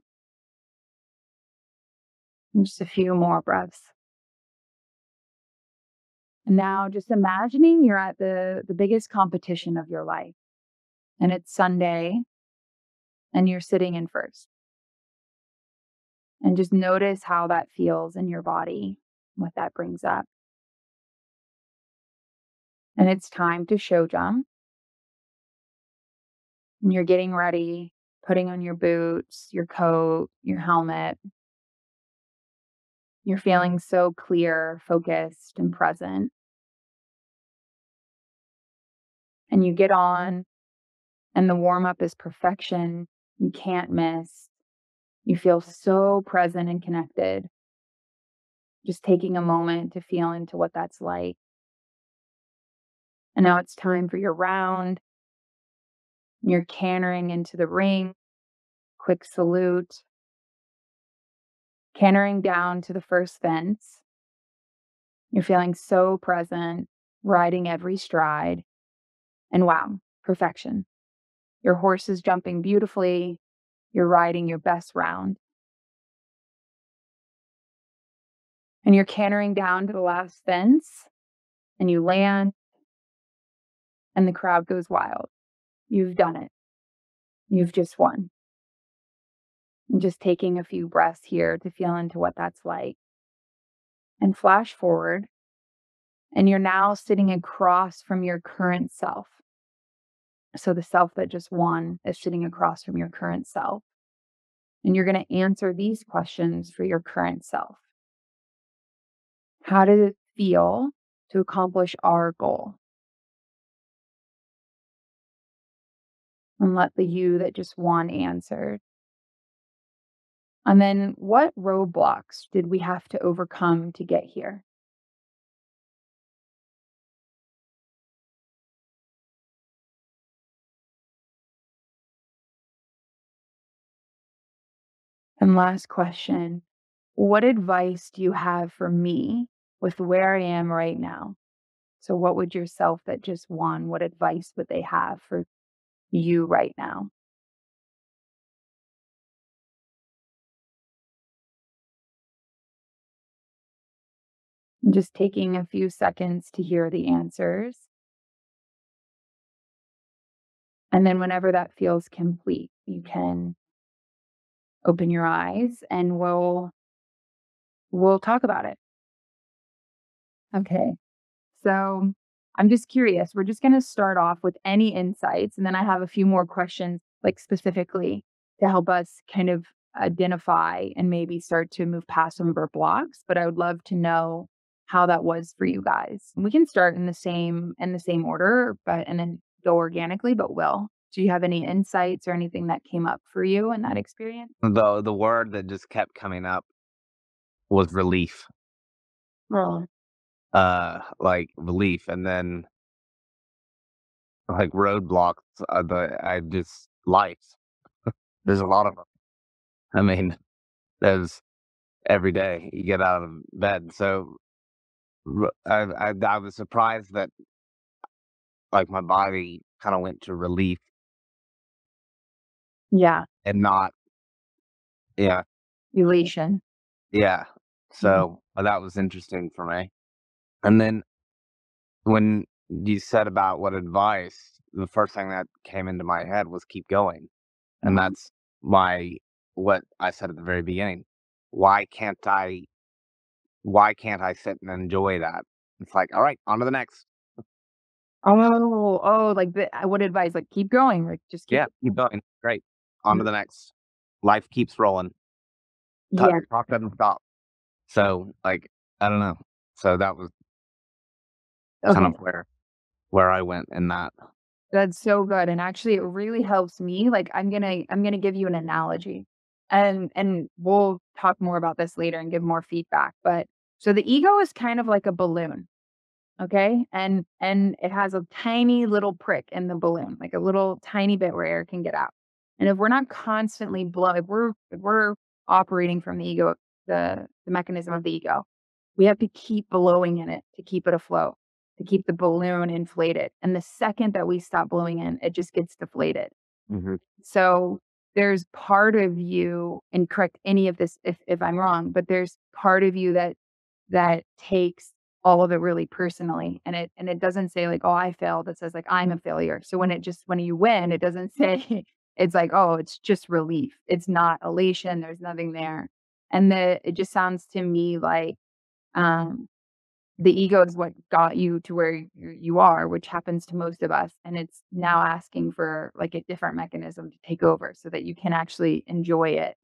And just a few more breaths. And now just imagining you're at the, the biggest competition of your life. And it's Sunday and you're sitting in first and just notice how that feels in your body, what that brings up. And it's time to show jump. And you're getting ready, putting on your boots, your coat, your helmet. You're feeling so clear, focused, and present. And you get on, and the warm up is perfection. You can't miss. You feel so present and connected. Just taking a moment to feel into what that's like. And now it's time for your round. You're cantering into the ring. Quick salute. Cantering down to the first fence. You're feeling so present, riding every stride. And wow, perfection. Your horse is jumping beautifully. You're riding your best round. And you're cantering down to the last fence and you land and the crowd goes wild. You've done it. You've just won. And just taking a few breaths here to feel into what that's like. And flash forward, and you're now sitting across from your current self. So the self that just won is sitting across from your current self. And you're going to answer these questions for your current self. How did it feel to accomplish our goal? And let the you that just won answer. And then what roadblocks did we have to overcome to get here? And last question What advice do you have for me with where I am right now? So, what would yourself that just won, what advice would they have for you right now? just taking a few seconds to hear the answers. And then, whenever that feels complete, you can open your eyes and we'll we'll talk about it. Okay. So I'm just curious. We're just going to start off with any insights. And then I have a few more questions, like specifically to help us kind of identify and maybe start to move past some of our blocks. But I would love to know how that was for you guys. We can start in the same in the same order, but and then go organically. But Will, do you have any insights or anything that came up for you in that experience? The the word that just kept coming up was relief. Oh. Uh, like relief, and then like roadblocks. Uh, the I just life. There's a lot of them. I mean, there's every day you get out of bed. So I, I, I was surprised that like my body kind of went to relief Yeah. and not, yeah, Elation. yeah. Mhm. So uh, that was interesting for me. And then when you said about what advice, the first thing that came into my head was keep going. And Mhm. that's my, what I said at the very beginning. Why can't I, why can't I sit and enjoy that? It's like, all right, on to the next. Oh, oh, like the, uh, what advice? Like keep going. Like just keep. Yeah, keep going. Great. On to the next. Life keeps rolling. Talk, Yeah. talk doesn't stop. So, like, I don't know. So that was kind of where where I went in that. That's so good. And actually it really helps me. Like I'm gonna I'm gonna give you an analogy. And and we'll talk more about this later and give more feedback. But so the ego is kind of like a balloon. Okay. And and it has a tiny little prick in the balloon, like a little tiny bit where air can get out. And if we're not constantly blowing, if we're we're operating from the ego, the the mechanism of the ego, we have to keep blowing in it to keep it afloat to keep the balloon inflated. And the second that we stop blowing in, it just gets deflated. Mm-hmm. So there's part of you, and correct any of this if, if I'm wrong, but there's part of you that that takes all of it really personally. And it and it doesn't say like, oh, I failed. It says like I'm a failure. So when it just when you win, it doesn't say it's like, oh, it's just relief. It's not elation. There's nothing there. And the it just sounds to me like um the ego is what got you to where you are, which happens to most of us. And it's now asking for like a different mechanism to take over so that you can actually enjoy it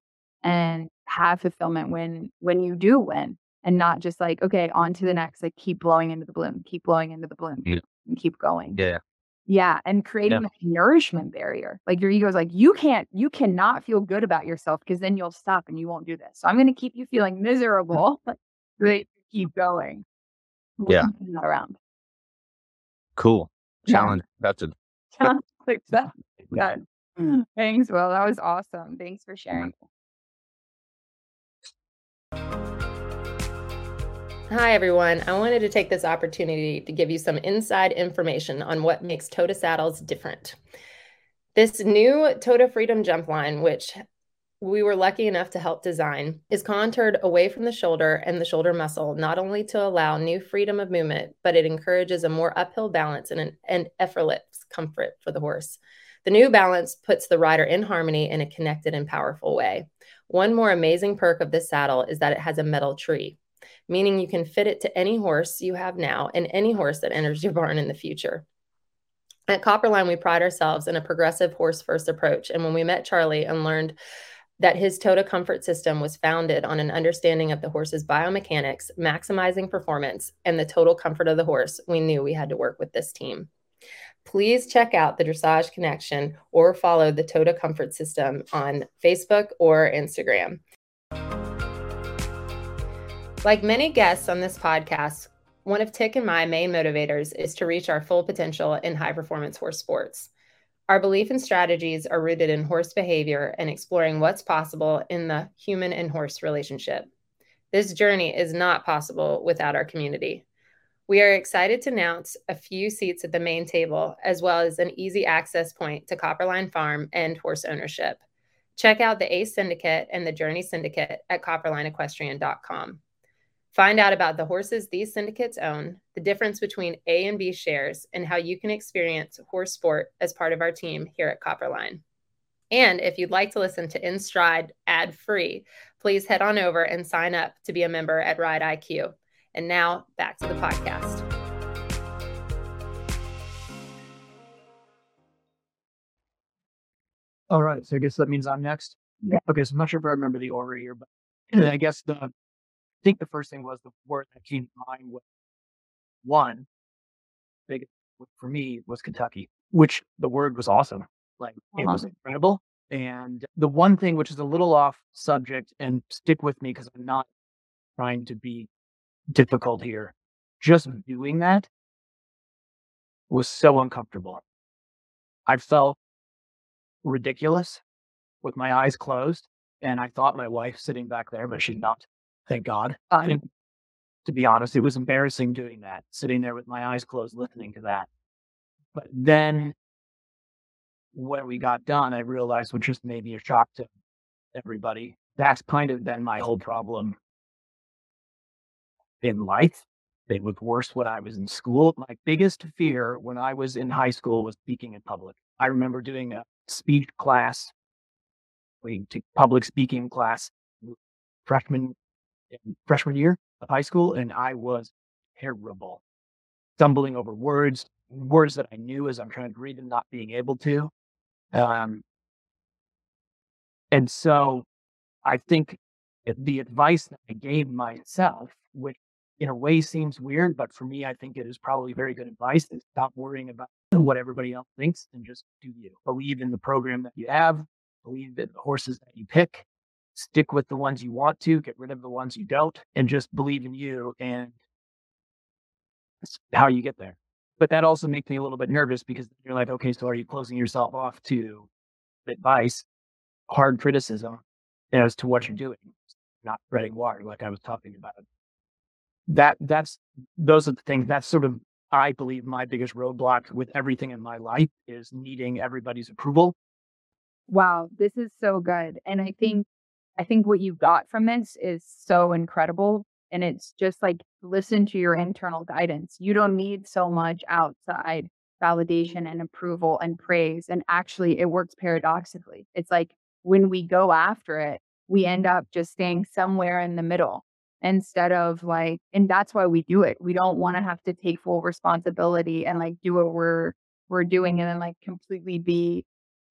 and have fulfillment when when you do win and not just like, okay, on to the next, like keep blowing into the balloon, keep blowing into the balloon Yeah. and keep going. Yeah. Yeah. And creating a nourishment barrier. Like your ego is like, you can't, you cannot feel good about yourself because then you'll stop and you won't do this. So I'm going to keep you feeling miserable, that keep going. Yeah. that around. Cool. Yeah. Challenge accepted. Sounds like that. Good. Thanks, Will. That was awesome. Thanks for sharing. Hi, everyone. I wanted to take this opportunity to give you some inside information on what makes Toda saddles different. This new Toda Freedom Jump Line, which we were lucky enough to help design, is contoured away from the shoulder and the shoulder muscle, not only to allow new freedom of movement, but it encourages a more uphill balance and an and effortless comfort for the horse. The new balance puts the rider in harmony in a connected and powerful way. One more amazing perk of this saddle is that it has a metal tree meaning you can fit it to any horse you have now and any horse that enters your barn in the future. At Copperline, we pride ourselves in a progressive horse first approach. And when we met Charlie and learned that his Toda comfort system was founded on an understanding of the horse's biomechanics, maximizing performance, and the total comfort of the horse, we knew we had to work with this team. Please check out the Dressage Connection or follow the Toda Comfort System on Facebook or Instagram. Like many guests on this podcast, one of Tick and my main motivators is to reach our full potential in high performance horse sports. Our belief and strategies are rooted in horse behavior and exploring what's possible in the human and horse relationship. This journey is not possible without our community. We are excited to announce a few seats at the main table, as well as an easy access point to Copperline Farm and horse ownership. Check out the ACE Syndicate and the Journey Syndicate at copperlineequestrian.com. Find out about the horses these syndicates own, the difference between A and B shares, and how you can experience horse sport as part of our team here at Copperline. And if you'd like to listen to In Stride ad free, please head on over and sign up to be a member at Ride IQ. And now back to the podcast. All right. So I guess that means I'm next. Yeah. Okay. So I'm not sure if I remember the order here, but I guess the think the first thing was the word that came to mind was one big for me was Kentucky, which the word was awesome. Like it was incredible. And the one thing which is a little off subject and stick with me because I'm not trying to be difficult here. Just doing that was so uncomfortable. I felt ridiculous with my eyes closed. And I thought my wife sitting back there, but she's not. Thank God. I think, um to be honest, it was embarrassing doing that, sitting there with my eyes closed, listening to that. But then when we got done, I realized, which just made me a shock to everybody, that's kind of been my whole problem in life. It was worse when I was in school. My biggest fear when I was in high school was speaking in public. I remember doing a speech class, we took public speaking class freshman freshman year of high school, and I was terrible, stumbling over words, words that I knew as I'm trying to read them, not being able to. Um, and so I think the advice that I gave myself, which in a way seems weird, but for me, I think it is probably very good advice is stop worrying about what everybody else thinks and just do you. Believe in the program that you have, believe in the horses that you pick, stick with the ones you want to, get rid of the ones you don't, and just believe in you. And that's how you get there. But that also makes me a little bit nervous because you're like, okay, so are you closing yourself off to advice, hard criticism as to what you're doing, not treading water, like I was talking about? That that's those are the things. That's sort of I believe my biggest roadblock with everything in my life is needing everybody's approval. Wow, this is so good. And I think I think what you got from this is so incredible and it's just like listen to your internal guidance. You don't need so much outside validation and approval and praise. And actually, it works paradoxically. It's like when we go after it, we end up just staying somewhere in the middle instead of like, and that's why we do it. We don't want to have to take full responsibility and like do what we're we're doing and then like completely be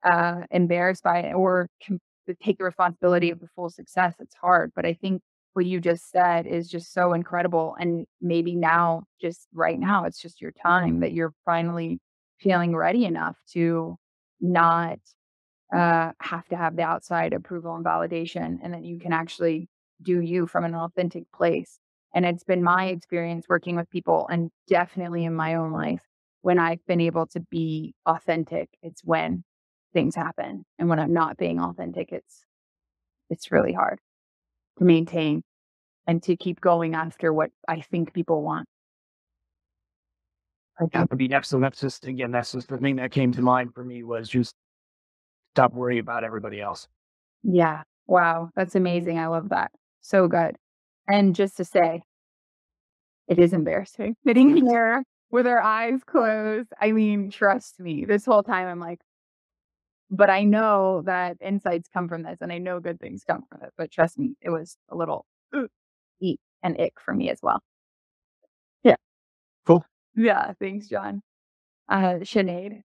uh embarrassed by it or com- take the responsibility of the full success. It's hard, but I think what you just said is just so incredible. And maybe now, just right now, it's just your time that you're finally feeling ready enough to not uh, have to have the outside approval and validation, and that you can actually do you from an authentic place. And it's been my experience working with people, and definitely in my own life, when I've been able to be authentic, it's when things happen. And when I'm not being authentic, it's it's really hard to maintain and to keep going after what I think people want. Yeah, I mean, so that's just again, that's just the thing that came to mind for me was just stop worrying about everybody else. Yeah. Wow. That's amazing. I love that. So good. And just to say, it is embarrassing sitting here with our eyes closed. I mean, trust me, this whole time I'm like, but I know that insights come from this and I know good things come from it. But trust me, it was a little eat and ick for me as well. Yeah. Cool. Yeah. Thanks, Jon. Uh, Sinead.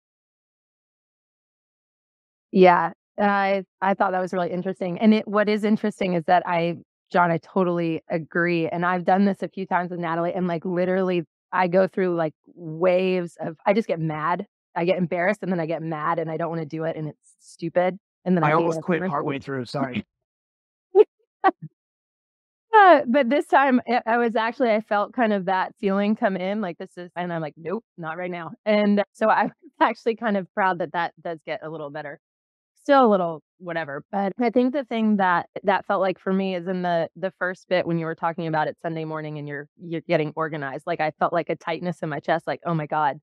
Yeah. I I thought that was really interesting. And it, what is interesting is that I, Jon, I totally agree. And I've done this a few times with Natalie and like literally I go through like waves of, I just get mad I get embarrassed and then I get mad and I don't want to do it and it's stupid. And then I, I almost quit partway through. Sorry. uh, but this time I was actually, I felt kind of that feeling come in like this is, and I'm like, nope, not right now. And so I was actually kind of proud that that does get a little better. Still a little whatever, but I think the thing that that felt like for me is in the the first bit when you were talking about it Sunday morning and you're you're getting organized. Like I felt like a tightness in my chest, like oh my god,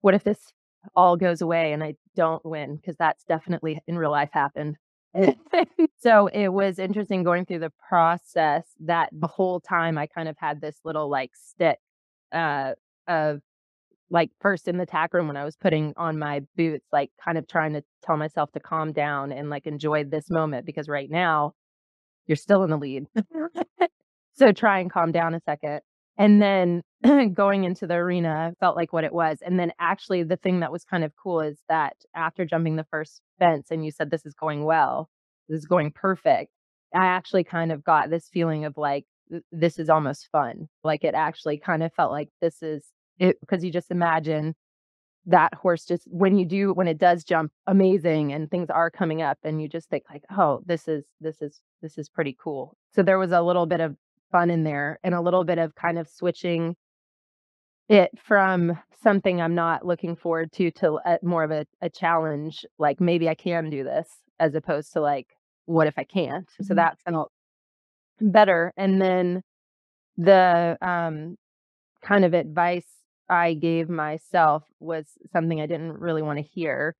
what if this all goes away and I don't win because that's definitely in real life happened. so it was interesting going through the process that the whole time I kind of had this little like stick uh, of like first in the tack room when I was putting on my boots, like kind of trying to tell myself to calm down and like enjoy this moment because right now you're still in the lead. so try and calm down a second. And then going into the arena felt like what it was. And then actually the thing that was kind of cool is that after jumping the first fence and you said this is going well, this is going perfect, I actually kind of got this feeling of like this is almost fun. Like it actually kind of felt like this is it because you just imagine that horse just when you do when it does jump amazing and things are coming up and you just think like oh this is this is this is pretty cool so there was a little bit of fun in there and a little bit of kind of switching it from something i'm not looking forward to to a, more of a, a challenge like maybe i can do this as opposed to like what if i can't mm-hmm. so that felt better and then the um kind of advice I gave myself was something I didn't really want to hear.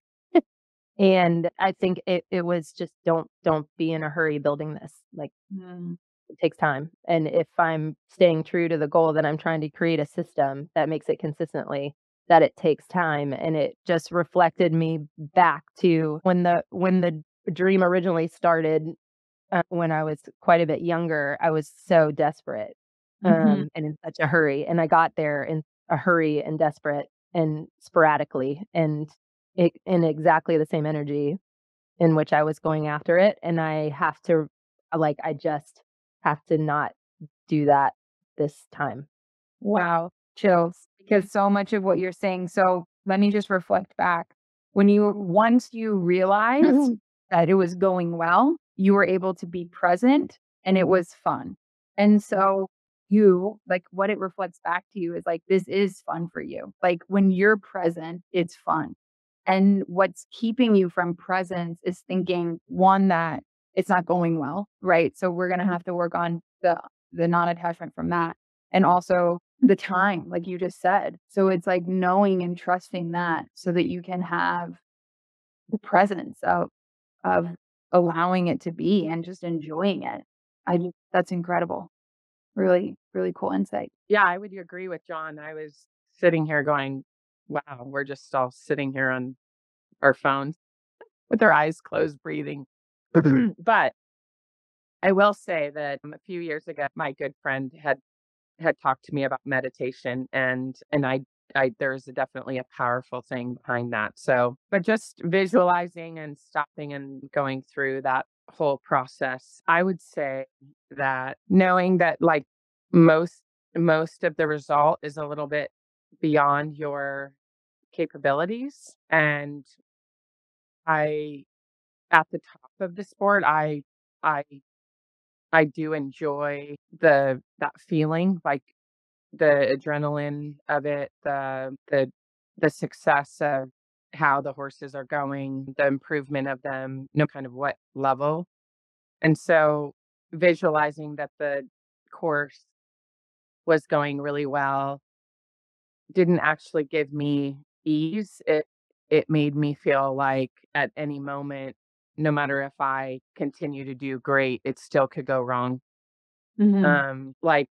and I think it, it was just don't don't be in a hurry building this. Like mm. It takes time. And if I'm staying true to the goal that I'm trying to create a system that makes it consistently, that it takes time. And it just reflected me back to when the when the dream originally started uh, when I was quite a bit younger, I was so desperate um, mm-hmm. and in such a hurry. And I got there in a hurry and desperate and sporadically and it, in exactly the same energy in which I was going after it. And I have to, like, I just have to not do that this time. Wow. Chills. Because so much of what you're saying. So let me just reflect back. When you, once you realized that it was going well, you were able to be present and it was fun. And so you, like what it reflects back to you is like, this is fun for you. Like when you're present, it's fun. And what's keeping you from presence is thinking one, that it's not going well, right? So we're going to mm-hmm. have to work on the, the non attachment from that. And also the time, like you just said. So it's like knowing and trusting that so that you can have the presence of, of allowing it to be and just enjoying it. I just, that's incredible really, really cool insight. Yeah, I would agree with Jon. I was sitting here going, wow, we're just all sitting here on our phones with our eyes closed, breathing. but I will say that a few years ago, my good friend had had talked to me about meditation, and and I I there's definitely a powerful thing behind that. So, but just visualizing and stopping and going through that whole process, I would say that knowing that like most most of the result is a little bit beyond your capabilities and I at the top of the sport, I I I do enjoy the that feeling like the adrenaline of it, the the the success of how the horses are going, the improvement of them, no kind of what level. And so visualizing that the course was going really well didn't actually give me ease. It it made me feel like at any moment, no matter if I continue to do great, it still could go wrong. Mm-hmm. Um, like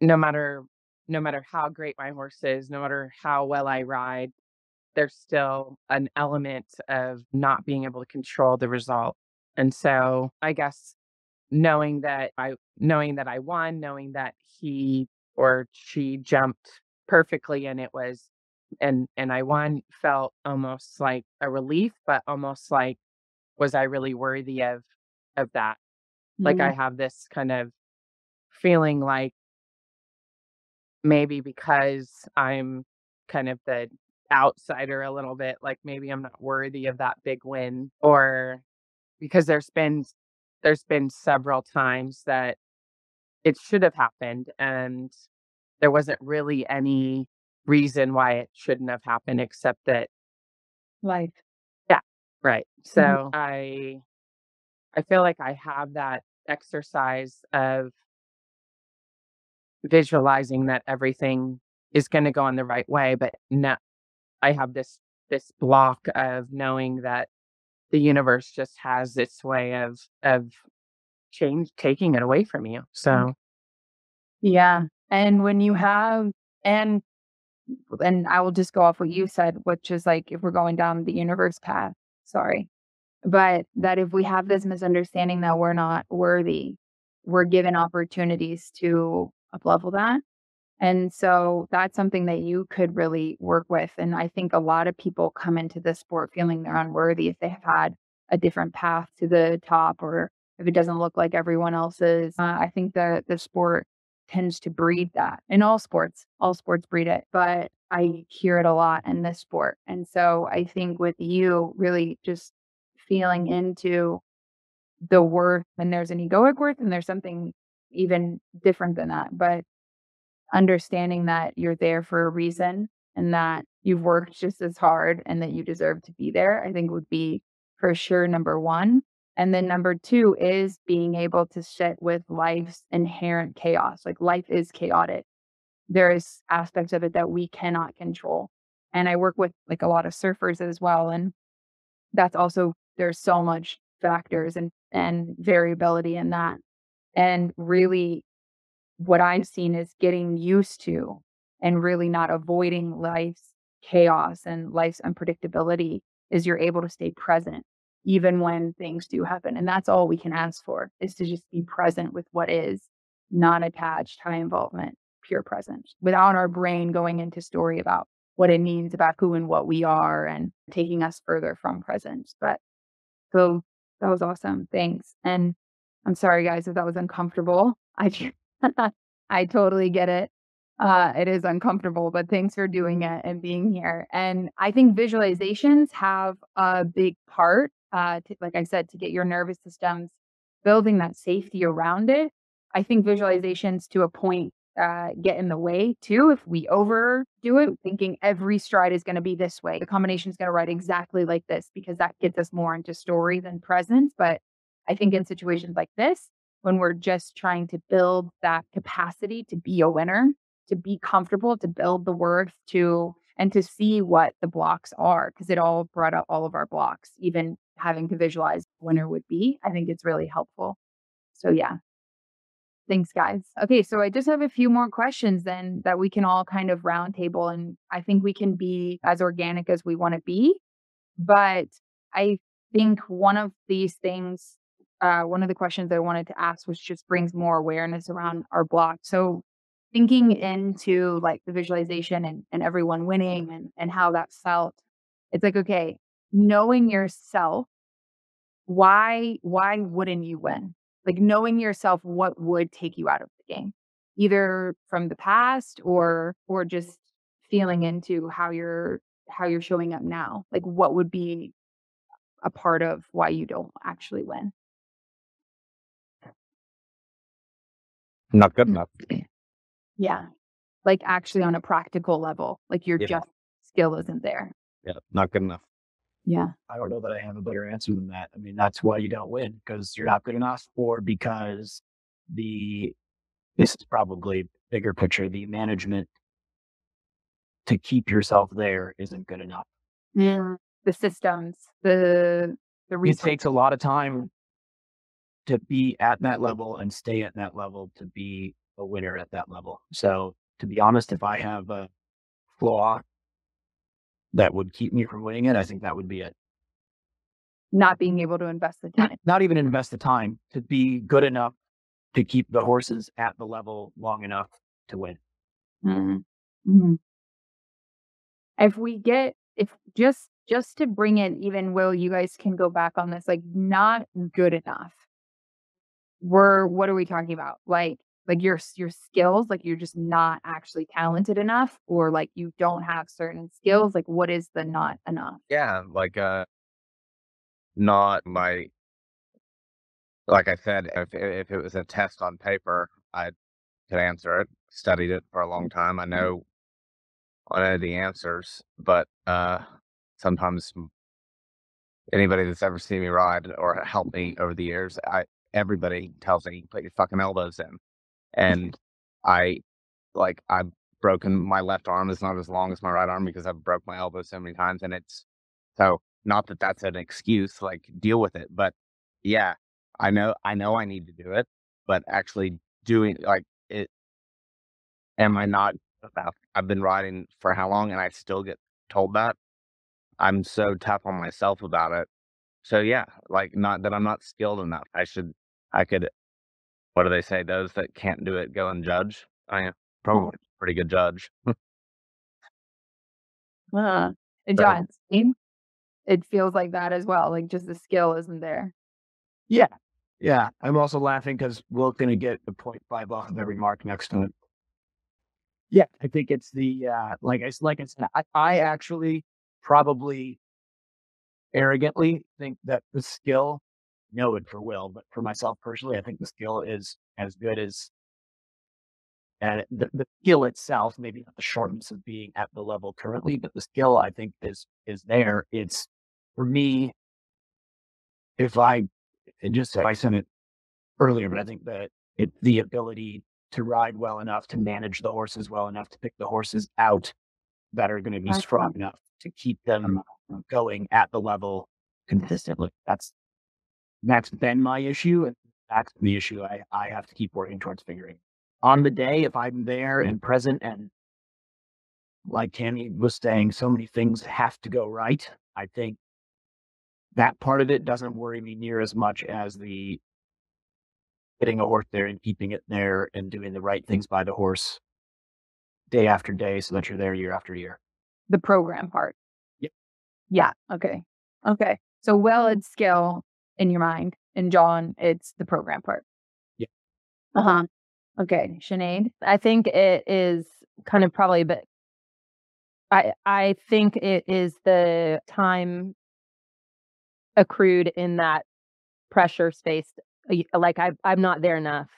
no matter no matter how great my horse is, no matter how well I ride, there's still an element of not being able to control the result. And so I guess knowing that I knowing that I won, knowing that he or she jumped perfectly and it was and and I won felt almost like a relief, but almost like was I really worthy of of that? Mm-hmm. Like I mm-hmm. have this kind of feeling like maybe because I'm kind of the outsider a little bit, like maybe I'm not worthy of that big win or because there's been there's been several times that it should have happened and there wasn't really any reason why it shouldn't have happened except that life right so mm-hmm. i i feel like i have that exercise of visualizing that everything is going to go in the right way but no i have this this block of knowing that the universe just has its way of of change taking it away from you. Mm. So yeah. And when you have and and I will just go off what you said, which is like if we're going down the universe path, sorry. But that if we have this misunderstanding that we're not worthy, we're given opportunities to uplevel that And so that's something that you could really work with. And I think a lot of people come into this sport feeling they're unworthy if they have had a different path to the top or if it doesn't look like everyone else's. Uh, I think that the sport tends to breed that in all sports. All sports breed it, but I hear it a lot in this sport. And so I think with you really just feeling into the worth, and there's an egoic worth, and there's something even different than that. But understanding that you're there for a reason and that you've worked just as hard and that you deserve to be there, I think would be for sure number one. And then number two is being able to sit with life's inherent chaos. Like life is chaotic. There is aspects of it that we cannot control. And I work with like a lot of surfers as well. And that's also, there's so much factors and, and variability in that. And really, what I've seen is getting used to and really not avoiding life's chaos and life's unpredictability is you're able to stay present even when things do happen. And that's all we can ask for is to just be present with what is non attached, high involvement, pure presence without our brain going into story about what it means about who and what we are and taking us further from presence. But so that was awesome. Thanks. And I'm sorry, guys, if that was uncomfortable. I I totally get it. Uh, it is uncomfortable, but thanks for doing it and being here. And I think visualizations have a big part uh, to, like I said, to get your nervous systems building that safety around it. I think visualizations to a point uh, get in the way too. If we overdo it, thinking every stride is going to be this way, the combination is going to ride exactly like this because that gets us more into story than presence. But I think in situations like this, when we're just trying to build that capacity to be a winner, to be comfortable, to build the worth, to and to see what the blocks are, because it all brought up all of our blocks, even having to visualize winner would be. I think it's really helpful. So yeah. Thanks, guys. Okay, so I just have a few more questions then that we can all kind of roundtable, and I think we can be as organic as we want to be. But I think one of these things, uh, one of the questions I wanted to ask was just brings more awareness around our block. So thinking into like the visualization and, and everyone winning and, and how that felt, it's like, okay, knowing yourself, why why wouldn't you win? Like knowing yourself, what would take you out of the game, either from the past or or just feeling into how you're how you're showing up now. Like what would be a part of why you don't actually win? Not good mm. enough. Yeah. Like actually on a practical level, like your Yeah. just skill isn't there. Yeah, not good enough. Yeah. I don't know that I have a better answer than that. I mean, that's why you don't win because you're not good enough, or because the this is probably bigger picture. The management to keep yourself there isn't good enough. Yeah. The systems, the the It takes a lot of time to be at that level and stay at that level to be a winner at that level. So, to be honest, if I have a flaw that would keep me from winning it, I think that would be it. not being able to invest the time. Not even invest the time to be good enough to keep the horses at the level long enough to win. Mhm. If we get if just just to bring it even will you guys can go back on this like not good enough. We're what are we talking about? Like like your your skills like you're just not actually talented enough or like you don't have certain skills like what is the not enough? Yeah, like uh, not my. Like I said, if if it was a test on paper, I could answer it. Studied it for a long time. I know, I know the answers, but uh, sometimes anybody that's ever seen me ride or helped me over the years, I everybody tells me put your fucking elbows in, Mm-hmm. and I like I've broken my left arm is not as long as my right arm because I've broke my elbow so many times, and it's so not that that's an excuse. Like deal with it, but yeah, I know I know I need to do it, but actually doing like it. Am I not about? I've been riding for how long, and I still get told that. I'm so tough on myself about it. So yeah, like not that I'm not skilled enough. I should. I could. What do they say? Those that can't do it go and judge. I am probably pretty good judge. Uh, and So- Jon, same? it feels like that as well. Like just the skill isn't there. Yeah. Yeah. I'm also laughing because we're going to get the 0.5 off of every mark next to it. Yeah. I think it's the, uh, like I, like I said, I, I actually probably arrogantly think that the skill, know it for Will, but for myself personally, I think the skill is as good as, and the, the skill itself, maybe not the shortness of being at the level currently, but the skill I think is, is there. It's for me, if I it just I said it earlier, but I think that it the ability to ride well enough, to manage the horses well enough, to pick the horses out that are going to be strong enough to keep them mm-hmm. going at the level consistently. That's that's been my issue, and that's the issue I, I have to keep working towards figuring. On the day, if I'm there and present and like Tamie was saying, so many things have to go right. I think that part of it doesn't worry me near as much as the getting a horse there and keeping it there and doing the right things by the horse day after day so that you're there year after year. The program part. Yep. Yeah. Okay. Okay. So Will it's skill in your mind. And Jon, it's the program part. Yeah. Uh-huh. Okay. Sinead. I think it is kind of probably a bit. I I think it is the time accrued in that pressure space. Like I I'm not there enough,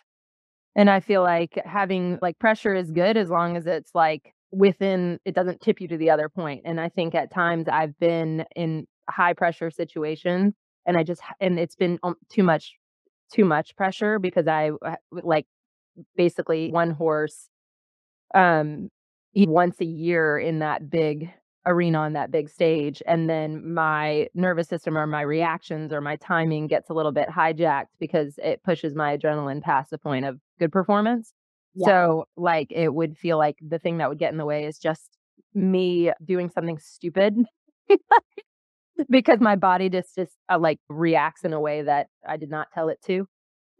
and I feel like having like pressure is good as long as it's like within. It doesn't tip you to the other point. And I think at times I've been in high pressure situations, and I just and it's been um, too much too much pressure because I uh, like basically one horse um once a year in that big arena on that big stage and then my nervous system or my reactions or my timing gets a little bit hijacked because it pushes my adrenaline past the point of good performance Yeah. so like it would feel like the thing that would get in the way is just me doing something stupid because my body just just uh, like reacts in a way that I did not tell it to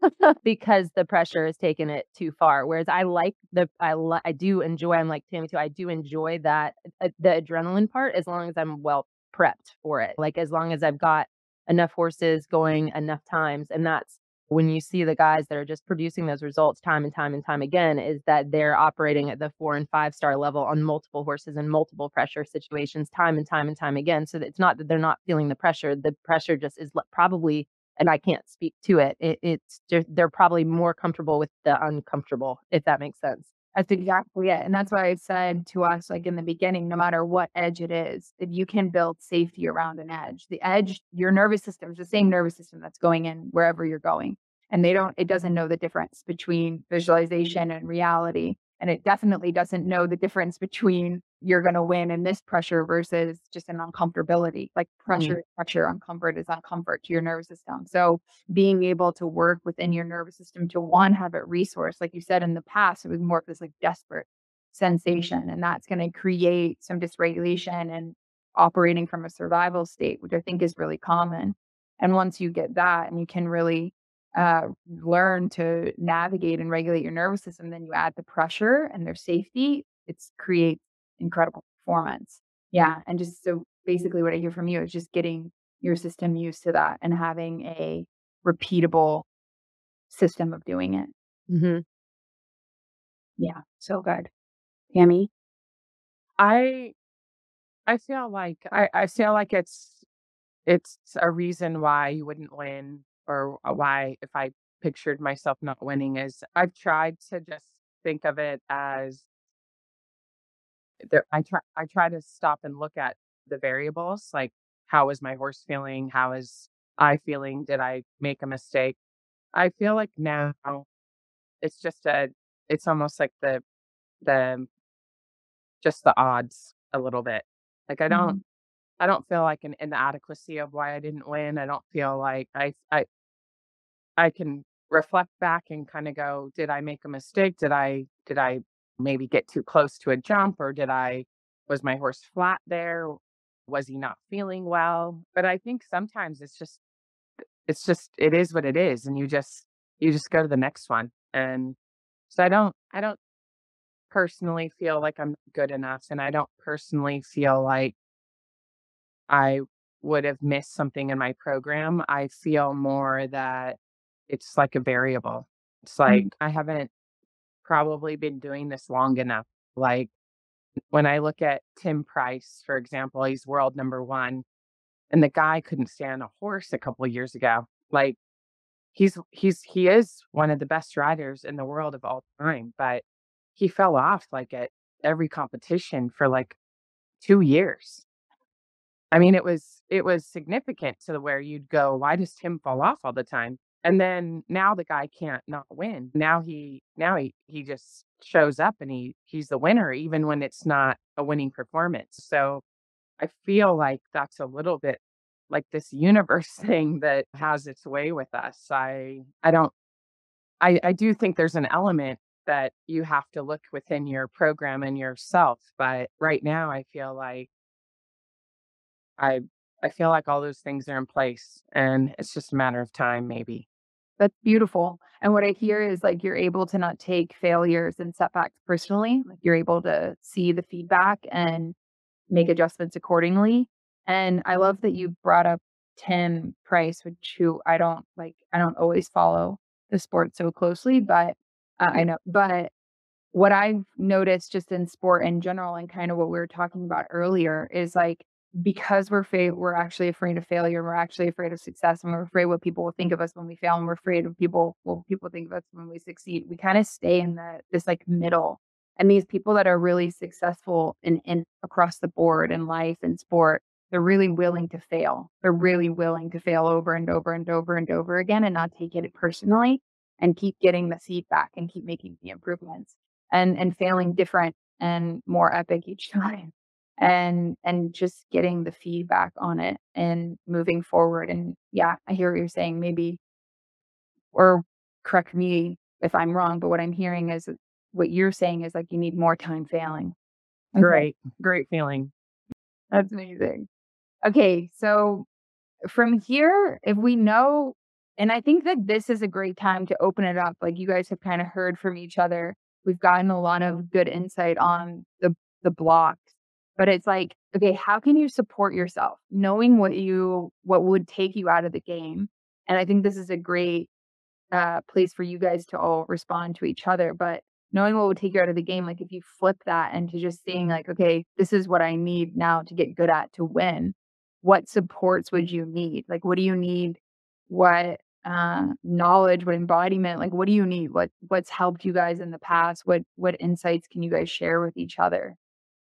because the pressure has taken it too far. Whereas I like the I li- I do enjoy. I'm like Tamie too. I do enjoy that uh, the adrenaline part as long as I'm well prepped for it. Like as long as I've got enough horses going enough times, and that's when you see the guys that are just producing those results time and time and time again is that they're operating at the four and five star level on multiple horses in multiple pressure situations time and time and time again. So it's not that they're not feeling the pressure the pressure just is probably and i can't speak to it, it it's just they're probably more comfortable with the uncomfortable if that makes sense That's exactly it. And that's why I said to us, like in the beginning, no matter what edge it is, if you can build safety around an edge, the edge, your nervous system is the same nervous system that's going in wherever you're going. And they don't, it doesn't know the difference between visualization and reality. And it definitely doesn't know the difference between you're going to win in this pressure versus just an uncomfortability. Like pressure, is pressure, uncomfort is uncomfort to your nervous system. So being able to work within your nervous system to one have it resource like you said in the past it was more of this like desperate sensation and that's going to create some dysregulation and operating from a survival state which i think is really common and once you get that and you can really uh, learn to navigate and regulate your nervous system then you add the pressure and their safety it's creates incredible performance yeah and just so basically what i hear from you is just getting your system used to that and having a repeatable system of doing it. mm-hmm. Yeah, so good. Tamie? I I feel like I, I feel like it's it's a reason why you wouldn't win or why if I pictured myself not winning is I've tried to just think of it as there I try I try to stop and look at the variables like how is my horse feeling how is I feeling did I make a mistake I feel like now it's just a it's almost like the the just the odds a little bit. Like I don't mm-hmm. I don't feel like an inadequacy of why I didn't win. I don't feel like I I I can reflect back and kind of go, did I make a mistake? Did I did I maybe get too close to a jump or did I was my horse flat there? Was he not feeling well? But I think sometimes it's just it's just it is what it is and you just you just go to the next one. And so I don't I don't personally feel like I'm good enough and I don't personally feel like I would have missed something in my program. I feel more that it's like a variable. It's Mm. like I haven't probably been doing this long enough. Like when I look at Tim Price, for example, he's world number one, and the guy couldn't stand a horse a couple of years ago. Like he's he's he is one of the best riders in the world of all time, but he fell off like at every competition for like two years. I mean, it was it was significant to where you'd go, why does Tim fall off all the time? And then now the guy can't not win. Now he now he he just shows up and he he's the winner even when it's not a winning performance. So I feel like that's a little bit like this universe thing that has its way with us. I I don't I I do think there's an element that you have to look within your program and yourself, but right now I feel like I I feel like all those things are in place and it's just a matter of time maybe. That's beautiful. And what I hear is like you're able to not take failures and setbacks personally. Like you're able to see the feedback and make adjustments accordingly. And I love that you brought up Tim Price, which who I don't like, I don't always follow the sport so closely, but uh, I know, but what I've noticed just in sport in general and kind of what we were talking about earlier is like because we're fa- we're actually afraid of failure and we're actually afraid of success and we're afraid what people will think of us when we fail and we're afraid of people what people think of us when we succeed we kind of stay in the this like middle. And these people that are really successful in, in across the board in life and sport they're really willing to fail. They're really willing to fail over and over and over and over again and not take it personally and keep getting the feedback and keep making the improvements and and failing different and more epic each time and and just getting the feedback on it and moving forward and yeah i hear what you're saying maybe or correct me if i'm wrong but what i'm hearing is what you're saying is like you need more time failing. Okay, Great, great feeling. that's amazing. Okay so from here if we know and i think that this is a great time to open it up like you guys have kind of heard from each other. We've gotten a lot of good insight on the the blocks but it's like okay how can you support yourself? Knowing what you what would take you out of the game and i think this is a great uh place for you guys to all respond to each other but knowing what would take you out of the game like if you flip that into just saying like okay this is what i need now to get good at to win what supports would you need? Like what do you need? What uh knowledge what embodiment? Like what do you need? What what's helped you guys in the past? What what insights can you guys share with each other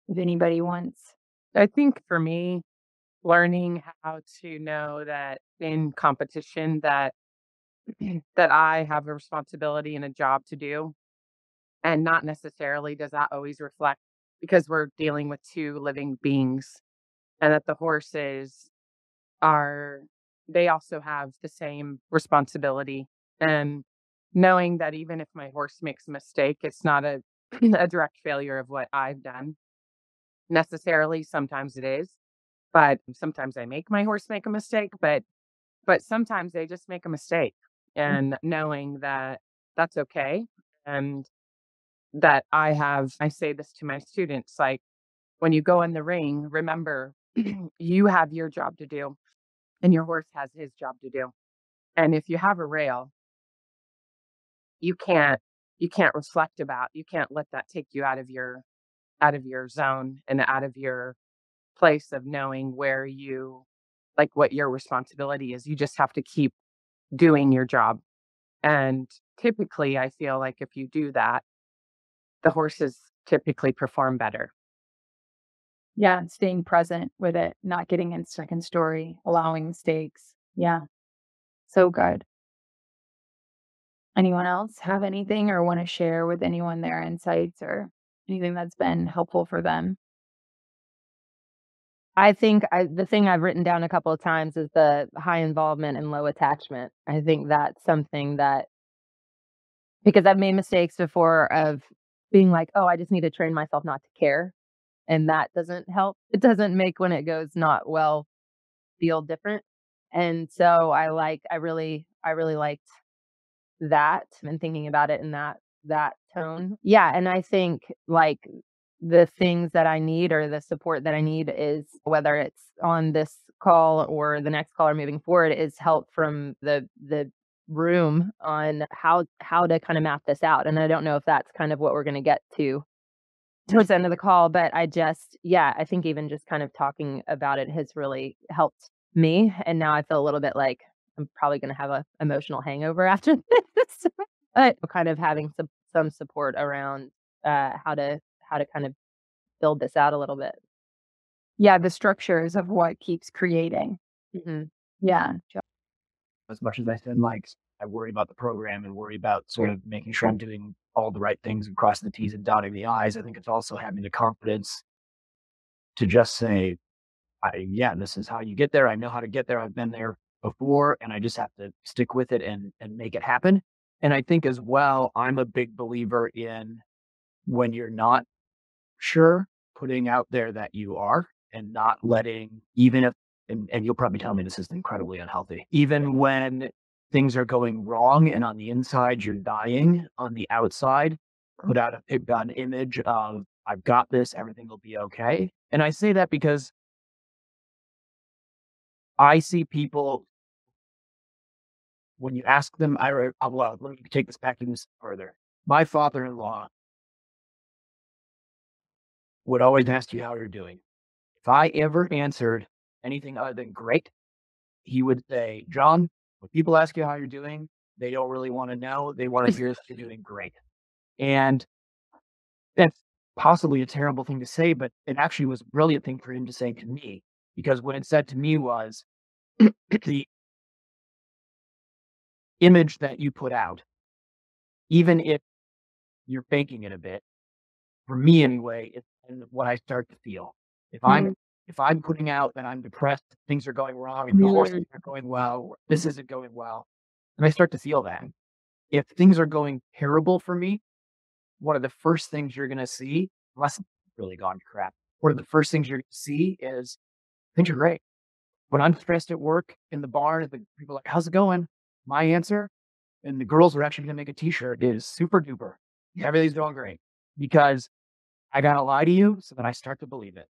if anybody wants. I think for me, learning how to know that in competition that that I have a responsibility and a job to do, and not necessarily does that always reflect because we're dealing with two living beings, and that the horses are they also have the same responsibility and knowing that even if my horse makes a mistake, it's not a a direct failure of what I've done necessarily. Sometimes it is, but sometimes I make my horse make a mistake, but but sometimes they just make a mistake mm. and knowing that that's okay and that I have I say this to my students like when you go in the ring, remember you have your job to do and your horse has his job to do. And if you have a rail, you can't you can't reflect about, you can't let that take you out of your out of your zone and out of your place of knowing where you like what your responsibility is. You just have to keep doing your job. And typically I feel like if you do that, the horses typically perform better. yeah staying present with it not getting in second story allowing mistakes yeah so good anyone else have anything or want to share with anyone their insights or anything that's been helpful for them I think I, the thing I've written down a couple of times is the high involvement and low attachment. I think that's something that because I've made mistakes before of being like, oh, I just need to train myself not to care. And that doesn't help. It doesn't make when it goes not well feel different. And so I like, I really, I really liked that and thinking about it in that that tone. Yeah. And I think like the things that I need or the support that I need is whether it's on this call or the next call or moving forward is help from the the room on how how to kind of map this out. And I don't know if that's kind of what we're going to get to towards the end of the call, but I just yeah, I think even just kind of talking about it has really helped me and now I feel a little bit like I'm probably going to have a emotional hangover after this. but kind of having some some support around uh how to how to kind of build this out a little bit. Yeah, the structures of what keeps creating. Mm-hmm. Yeah. As much as I said, like I worry about the program and worry about sort of making sure I'm doing all the right things and crossing the T's and dotting the I's. I think it's also having the confidence to just say, I, yeah, this is how you get there. I know how to get there. I've been there before and I just have to stick with it and, and make it happen. And I think as well, I'm a big believer in when you're not sure, putting out there that you are and not letting, even if, and, and you'll probably tell me this is incredibly unhealthy, even when things are going wrong and on the inside you're dying, on the outside, put out a, an image of, I've got this, everything will be okay. And I say that because I see people when you ask them, I well, uh, let me take this back even further. My father-in-law would always ask you how you're doing. If I ever answered anything other than great, he would say, Jon, when people ask you how you're doing, they don't really want to know. They want to hear that you're doing great. And that's possibly a terrible thing to say, but it actually was a brilliant thing for him to say to me because what it said to me was the image that you put out, even if you're faking it a bit, for me anyway, it's what I start to feel. If I'm mm-hmm. if I'm putting out that I'm depressed, things are going wrong, and the horses are going well, this isn't going well, and I start to feel that. If things are going terrible for me, one of the first things you're gonna see, unless it's really gone to crap, one of the first things you're gonna see is things are great. When I'm stressed at work in the barn, the people are like, "How's it going?" My answer, and the girls are actually gonna make a T-shirt, is super duper. Everything's going great because I gotta lie to you so that I start to believe it.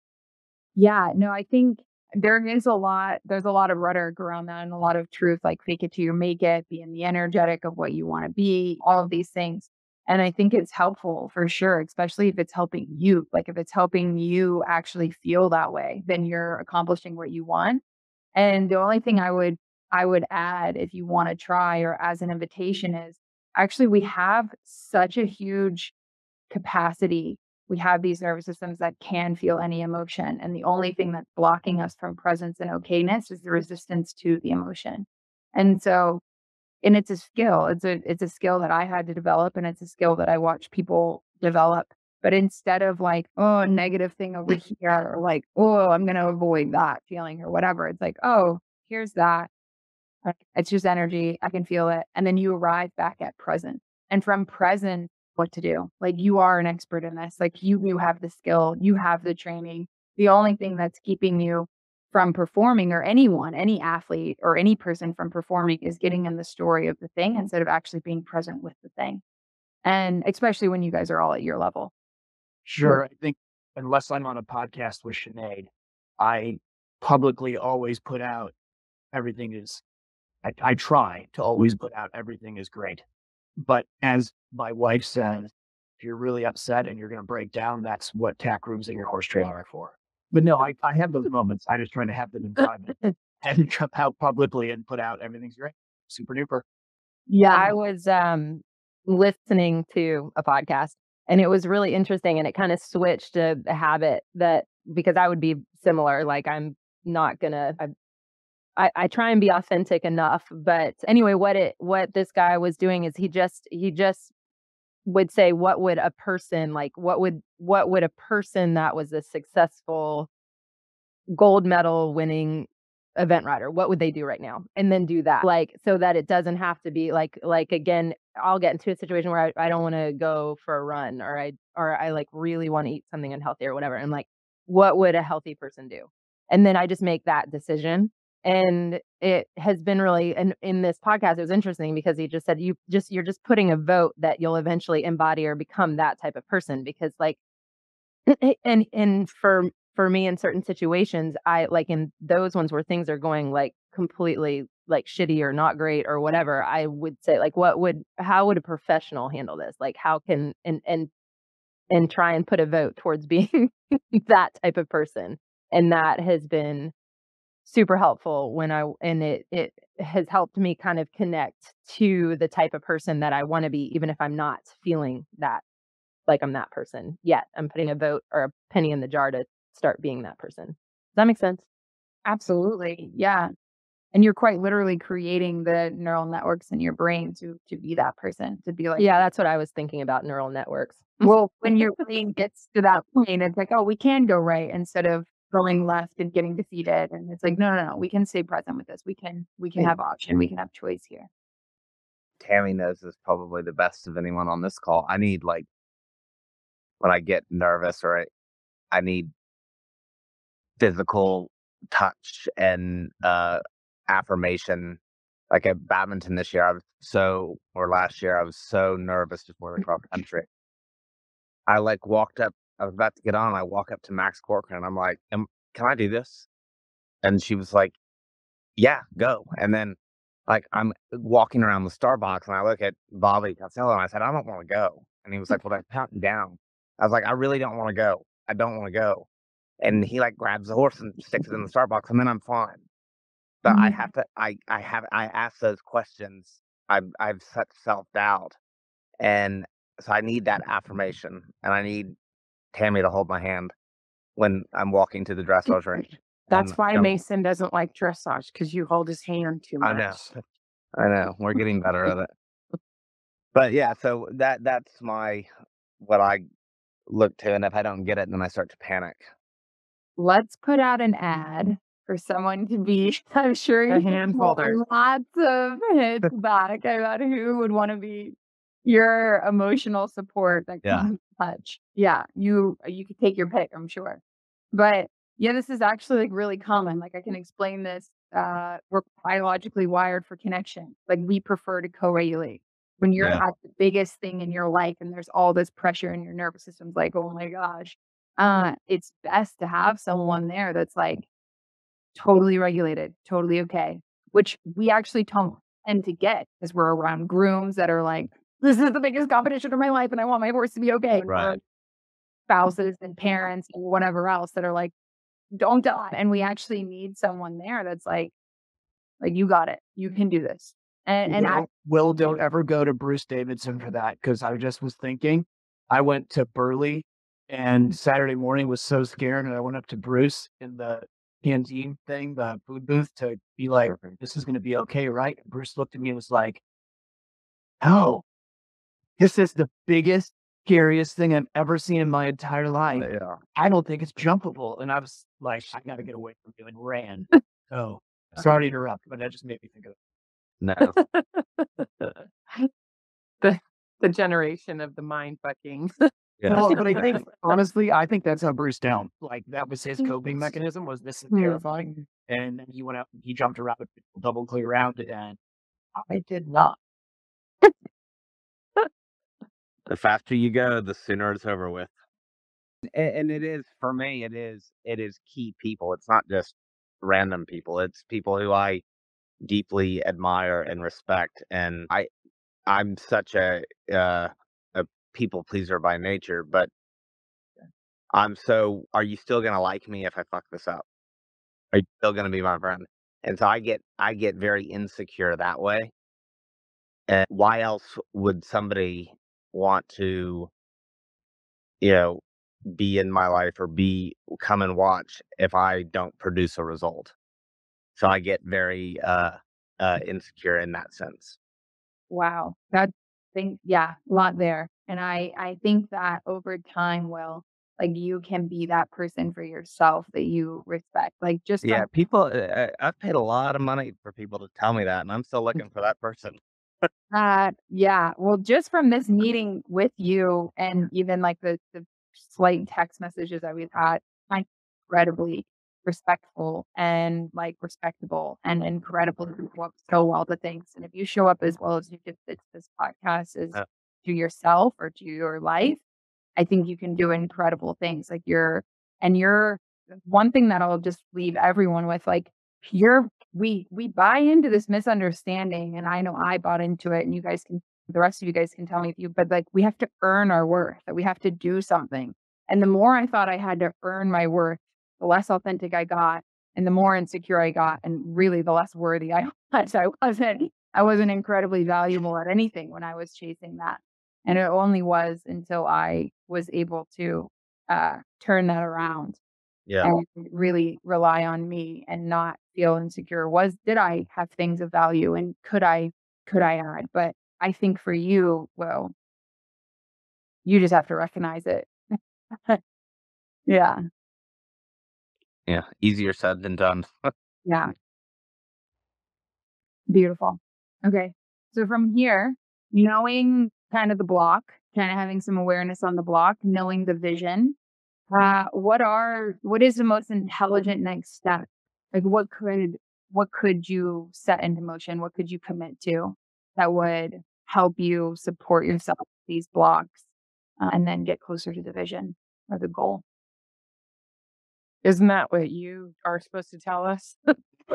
Yeah, no, I think there is a lot, there's a lot of rhetoric around that and a lot of truth, like fake it till you make it, being the energetic of what you want to be, all of these things. And I think it's helpful for sure, especially if it's helping you. Like if it's helping you actually feel that way, then you're accomplishing what you want. And the only thing I would I would add if you want to try or as an invitation is actually we have such a huge capacity we have these nervous systems that can feel any emotion. And the only thing that's blocking us from presence and okayness is the resistance to the emotion. And so, and it's a skill. It's a it's a skill that I had to develop and it's a skill that I watch people develop. But instead of like, oh, negative thing over here, or like, oh, I'm gonna avoid that feeling or whatever, it's like, oh, here's that. It's just energy. I can feel it. And then you arrive back at present. And from present, what to do. Like you are an expert in this. Like you you have the skill, you have the training. The only thing that's keeping you from performing or anyone, any athlete or any person from performing is getting in the story of the thing instead of actually being present with the thing. And especially when you guys are all at your level. Sure. I think unless I'm on a podcast with Sinead, I publicly always put out everything is I, I try to always put out everything is great. But as my wife says, if you're really upset and you're going to break down, that's what tack rooms and your horse trailer are for. But no, I, I have those moments. I just try to have them in private and come out publicly and put out everything's great. Super duper. Yeah, I was um, listening to a podcast and it was really interesting and it kind of switched a, a habit that because I would be similar. Like I'm not gonna, I I, I try and be authentic enough. But anyway, what it what this guy was doing is he just he just would say what would a person like what would what would a person that was a successful gold medal winning event rider what would they do right now and then do that like so that it doesn't have to be like like again i'll get into a situation where i, I don't want to go for a run or i or i like really want to eat something unhealthy or whatever and like what would a healthy person do and then i just make that decision and it has been really and in this podcast it was interesting because he just said you just you're just putting a vote that you'll eventually embody or become that type of person because like and and for for me in certain situations i like in those ones where things are going like completely like shitty or not great or whatever i would say like what would how would a professional handle this? Like how can and and and try and put a vote towards being that type of person and that has been super helpful when I and it it has helped me kind of connect to the type of person that I want to be even if I'm not feeling that like I'm that person yet. I'm putting a vote or a penny in the jar to start being that person. Does that make sense? Absolutely. Yeah. And you're quite literally creating the neural networks in your brain to to be that person, to be like Yeah, that's what I was thinking about neural networks. well, when your brain gets to that point, it's like, oh, we can go right instead of going left and getting defeated. And it's like, no, no, no, we can stay present with this. We can, we can have option. We can have choice here. Tamie knows this probably the best of anyone on this call. I need like when I get nervous or I, I need physical touch and uh affirmation. Like at Badminton this year, I was so or last year I was so nervous before the cross country. I like walked up I was about to get on. I walk up to Max Corcoran. And I'm like, Am, "Can I do this?" And she was like, "Yeah, go." And then, like, I'm walking around the start box, and I look at Bobby Costello, and I said, "I don't want to go." And he was like, "Well, pound me down." I was like, "I really don't want to go. I don't want to go." And he like grabs the horse and sticks it in the start box, and then I'm fine. But I Mhm. have to. I I have. I ask those questions. I've I've such self doubt, and so I need that affirmation, and I need Tamie to hold my hand when I'm walking to the dressage range. That's And why don't- Mason doesn't like dressage because you hold his hand too much. I know. I know. We're getting better at it. But yeah, so that that's my what I look to, and if I don't get it, then I start to panic. Let's put out an ad for someone to be, I'm sure A hand holder. lots of hits back about who would want to be your emotional support that Yeah. comes touch. Yeah, you you could take your pick, I'm sure. But yeah, this is actually like really common. Like I can explain this. Uh, we're biologically wired for connection. Like we prefer to co-regulate. When you're Yeah. at the biggest thing in your life and there's all this pressure in your nervous system's like, oh my gosh. Uh, it's best to have someone there that's like totally regulated, totally okay, which we actually don't tend to get because we're around grooms that are like, this is the biggest competition of my life and I want my horse to be okay. Right. spouses and parents and whatever else that are like, don't die. And we actually need someone there that's like, like you got it. You can do this. And and I Will, Will, don't ever go to Bruce Davidson for that because I just was thinking. I went to Burghley and Saturday morning was so scared, and I went up to Bruce in the canteen thing, the food booth, to be like, "This is going to be okay, right?" And Bruce looked at me and was like, "No, this is the biggest, scariest thing I've ever seen in my entire life. Uh, yeah. I don't think it's jumpable." And I was like, "I got to get away from you," and ran. oh, sorry to interrupt, but that just made me think of. it. No. the the generation of the mind fucking. Yeah. Well, but I think honestly, I think that's how Bruce down. Like that was his coping mechanism. Was this is terrifying? And then he went out, he jumped around, double clear around it, and I did not. The faster you go, the sooner it's over with. And, and it is for me. It is. It is key people. It's not just random people. It's people who I deeply admire and respect. And I, I'm such a uh, a people pleaser by nature, but I'm so. Are you still gonna like me if I fuck this up? Are you still gonna be my friend? And so I get I get very insecure that way. And why else would somebody want to, you know, be in my life or be come and watch if I don't produce a result? So I get very uh, uh, insecure in that sense. Wow. That thing, yeah, a lot there. And I, I think that over time, Will, like you can be that person for yourself that you respect. Like just Yeah, people. Uh, I've paid a lot of money for people to tell me that, and I'm still looking for that person. Uh, yeah. Well, just from this meeting with you and even like the, the slight text messages that we've had, I'm incredibly respectful and like respectable and incredible. You show up so well to things. And if you show up as well as you did to this podcast is Yeah. to yourself or to your life, I think you can do incredible things. Like you're and you're one thing that I'll just leave everyone with, like you're we we buy into this misunderstanding and I know I bought into it and you guys can the rest of you guys can tell me if you but like we have to earn our worth, that we have to do something. And the more I thought I had to earn my worth, the less authentic I got and the more insecure I got and really the less worthy I was. I wasn't I wasn't incredibly valuable at anything when I was chasing that. And it only was until I was able to uh, turn that around Yeah. and really rely on me and not feel insecure. Was did I have things of value and could I could I add? But I think for you, Will, you just have to recognize it. yeah. Yeah. Easier said than done. Yeah. Beautiful. Okay. So from here, knowing kind of the block, kind of having some awareness on the block, knowing the vision, uh, what are what is the most intelligent next step? Like what could what could you set into motion? What could you commit to that would help you support yourself these blocks uh, and then get closer to the vision or the goal? Isn't that what you are supposed to tell us?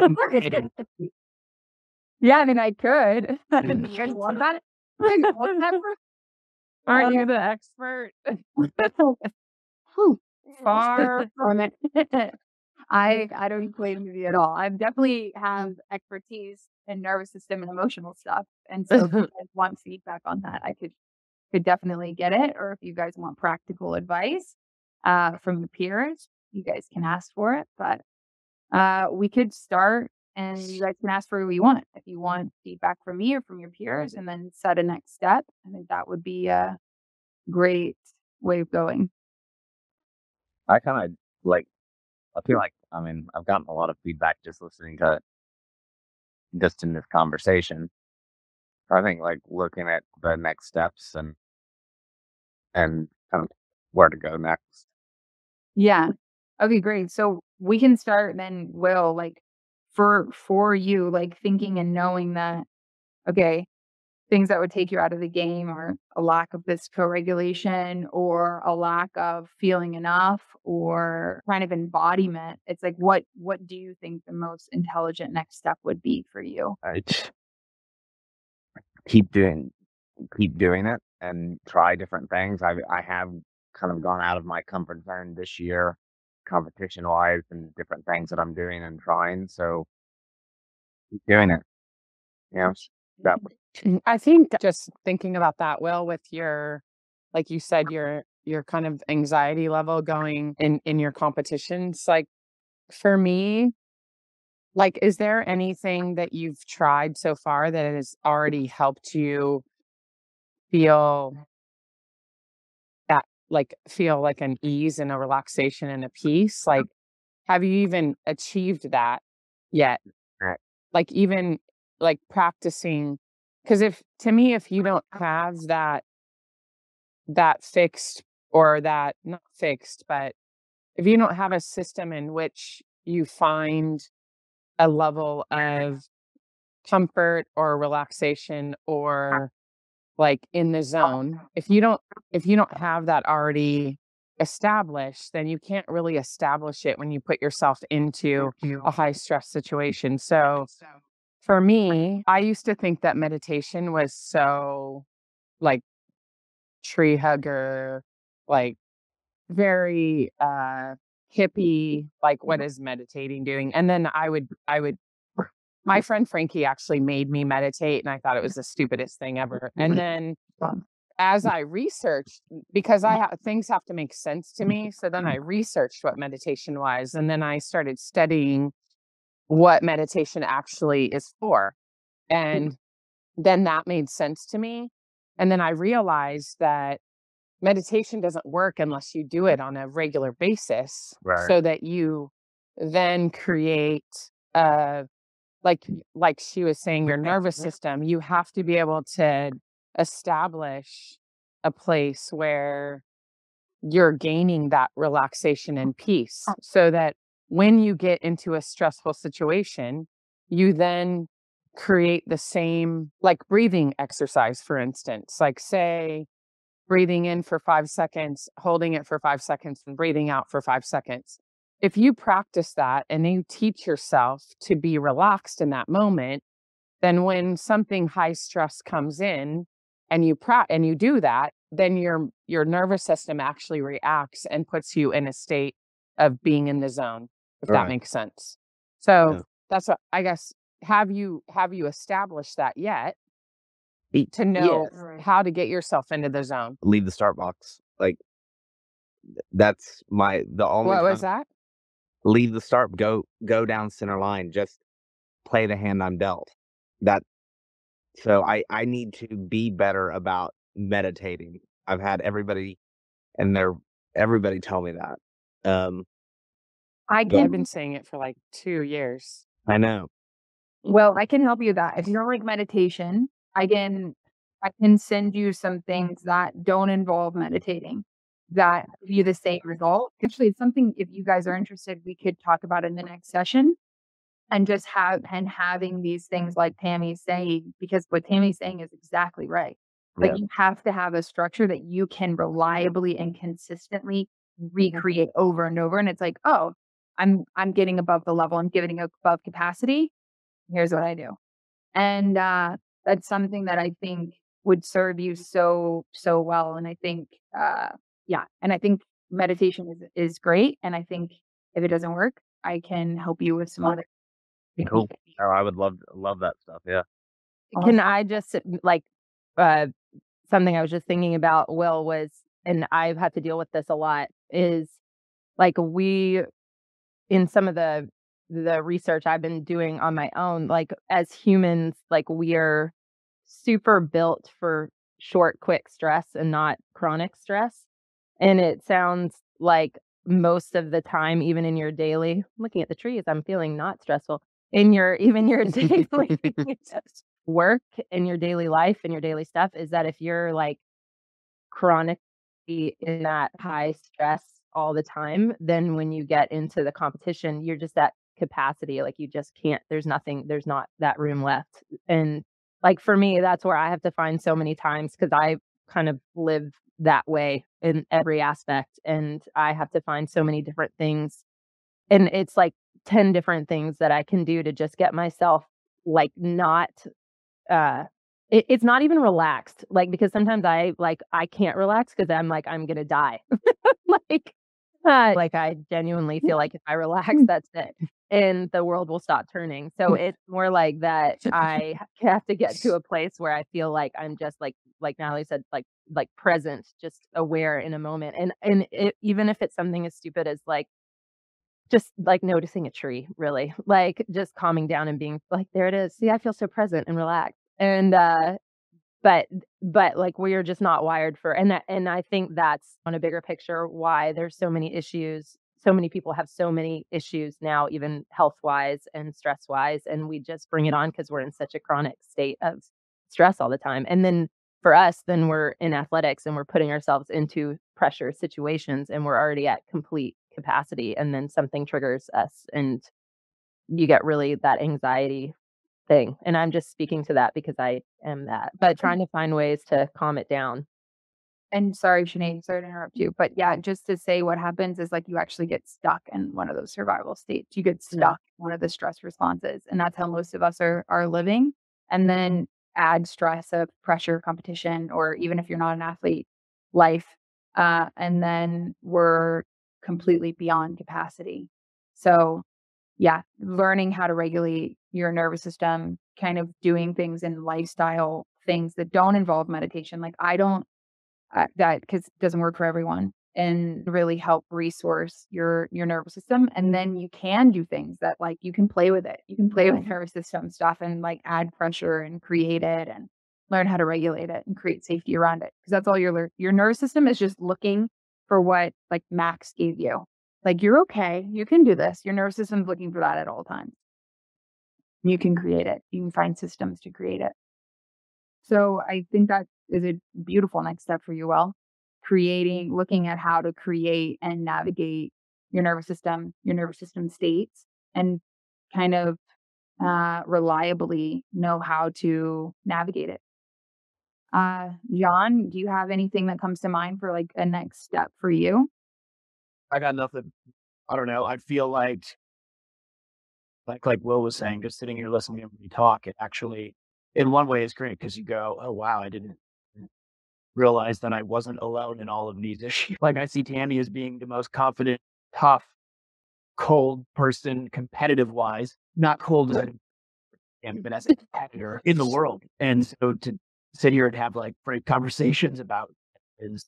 yeah, I mean, I could. you guys want that? Want that Aren't you the expert? Whew, Far from it. I I don't claim to be at all. I definitely have expertise in nervous system and emotional stuff, and so if you guys want feedback on that, I could could definitely get it. Or if you guys want practical advice uh, from your peers, you guys can ask for it. But uh, we could start, and you guys can ask for what you want. If you want feedback from me or from your peers, and then set a next step, I think that would be a great way of going. I kind of like, I feel like, I mean, I've gotten a lot of feedback just listening to just in this conversation. I think like looking at the next steps and, and kind of where to go next. Yeah. Okay, great. So we can start then, Will, like for for you, like thinking and knowing that, okay, things that would take you out of the game are a lack of this co-regulation or a lack of feeling enough or kind of embodiment. It's like what what do you think the most intelligent next step would be for you? I just keep doing, keep doing it and try different things. I, I have kind of gone out of my comfort zone this year, competition wise and different things that I'm doing and trying. So keep doing it. Yeah. That I think just thinking about that, Will, with your, like you said, your your kind of anxiety level going in in your competitions, like for me, like is there anything that you've tried so far that has already helped you feel that like feel like an ease and a relaxation and a peace? Like have you even achieved that yet? Like even like practicing because if to me if you don't have that that fixed or that not fixed but if you don't have a system in which you find a level of comfort or relaxation or like in the zone if you don't if you don't have that already established then you can't really establish it when you put yourself into a high stress situation. So for me, I used to think that meditation was so like tree hugger, like very uh hippie, like what mm-hmm. is meditating doing? And then I would I would my mm-hmm. friend Frankie actually made me meditate and I thought it was the stupidest thing ever. And then as mm. I researched, because I mm-hmm. ha- things have to make sense to me, so then I researched what meditation was, and then I started studying what meditation actually is for. And then that made sense to me. And then I realized that meditation doesn't work unless you do it on a regular basis Right. so that you then create uh like like she was saying your nervous system you have to be able to establish a place where you're gaining that relaxation and peace so that when you get into a stressful situation, you then create the same, like breathing exercise, for instance. Like, say, breathing in for five seconds, holding it for five seconds, and breathing out for five seconds. If you practice that and you teach yourself to be relaxed in that moment, then when something high stress comes in and you pra- and you do that, then your your nervous system actually reacts and puts you in a state of being in the zone, if Right. that makes sense. So Yeah. that's what I guess. Have you have you established that yet to know yes. How to get yourself into the zone? leave the start box. Like that's my the only What was that? leave the start go go down center line just play the hand i'm dealt that so i i need to be better about meditating i've had everybody and they're everybody tell me that um I can I've been saying it for like two years. i know Well, I can help you with that. If you don't like meditation, I can I can send you some things that don't involve meditating that give you the same result. Actually, it's something if you guys are interested, we could talk about in the next session and just have and having these things like Tamie's saying, because what Tamie's saying is exactly right. Like Yeah. you have to have a structure that you can reliably and consistently recreate over and over. And it's like, oh, I'm I'm getting above the level, I'm getting above capacity. Here's what I do. And uh that's something that I think would serve you so, so well. And I think uh yeah, and I think meditation is is great. And I think if it doesn't work, I can help you with some other cool oh, i would love love that stuff yeah Can I just like uh something I was just thinking about Will was and I've had to deal with this a lot is like we in some of the the research I've been doing on my own like as humans like we're super built for short quick stress and not chronic stress. And it sounds like most of the time even in your daily looking at the trees I'm feeling not stressful. In your even your daily work in your daily life and your daily stuff is that if you're like chronically in that high stress all the time, then when you get into the competition, you're just at capacity. Like you just can't, there's nothing, there's not that room left. And like for me, that's where I have to find so many times because I kind of live that way in every aspect. And I have to find so many different things. And it's like 10 different things that I can do to just get myself like not uh it, it's not even relaxed like because sometimes i like i can't relax because i'm like i'm gonna die like uh, like i genuinely feel like if i relax that's it and the world will stop turning. So it's more like that i have to get to a place where i feel like i'm just like like natalie said like like present just aware in a moment and and it, even if it's something as stupid as like just like noticing a tree really like just calming down and being like there it is. See i feel so present and relaxed. And uh but but like we're just not wired for and that and i think that's on a bigger picture why there's so many issues so many people have so many issues now even health wise and stress wise and we just bring it on because we're in such a chronic state of stress all the time and then for us then we're in athletics and we're putting ourselves into pressure situations and we're already at complete capacity and then something triggers us and you get really that anxiety thing and i'm just speaking to that because i am that but trying to find ways to calm it down and sorry, Sinead, sorry to interrupt you, but yeah, just to say what happens is like you actually get stuck in one of those survival states. You get stuck in one of the stress responses, and that's how most of us are are living. And then add stress of pressure, competition, or even if you're not an athlete, life, uh, and then we're completely beyond capacity. So, yeah, learning how to regulate your nervous system, kind of doing things in lifestyle things that don't involve meditation. Like I don't uh, that because it doesn't work for everyone and really help resource your your nervous system and then you can do things that like you can play with it. You can play with nervous system stuff and like add pressure and create it and learn how to regulate it and create safety around it because that's all your your nervous system is just looking for what like max gave you. Like you're okay. You can do this. Your nervous system's looking for that at all times you can create it you can find systems to create it so I think that is a beautiful next step for you, Will, creating, looking at how to create and navigate your nervous system, your nervous system states, and kind of uh, reliably know how to navigate it. Uh, Jon, do you have anything that comes to mind for like a next step for you? I got nothing. I don't know. I feel like, like like Will was saying, just sitting here listening to everybody talk, it actually, in one way, is great because you go, "Oh wow, I didn't realize that I wasn't alone in all of these issues." Like I see Tamie as being the most confident, tough, cold person, competitive wise, not cold as a Tamie, but as a competitor in the world. And so to sit here and have like great conversations about is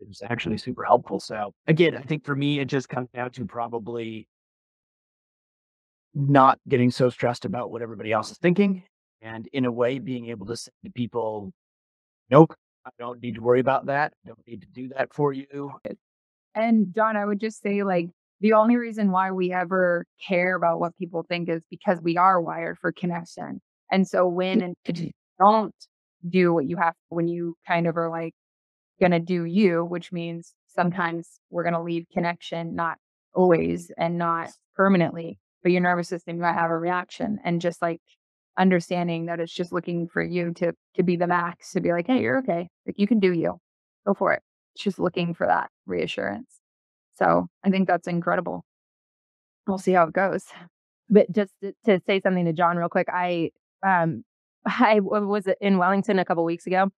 is actually super helpful. So again, I think for me, it just comes down to probably not getting so stressed about what everybody else is thinking. And in a way, being able to say to people, nope, I don't need to worry about that. I don't need to do that for you. Eh, and Jon, I would just say like the only reason why we ever care about what people think is because we are wired for connection. And so when and don't do what you have when you kind of are like going to do you, which means sometimes we're going to leave connection, not always and not permanently, but your nervous system might have a reaction and just like understanding that it's just looking for you to to be the max to be like, hey, you're okay. Like you can do you. Go for it. It's just looking for that reassurance. So I think that's incredible. We'll see how it goes. But just to, say something to Jon real quick, I um I was in Wellington a couple weeks ago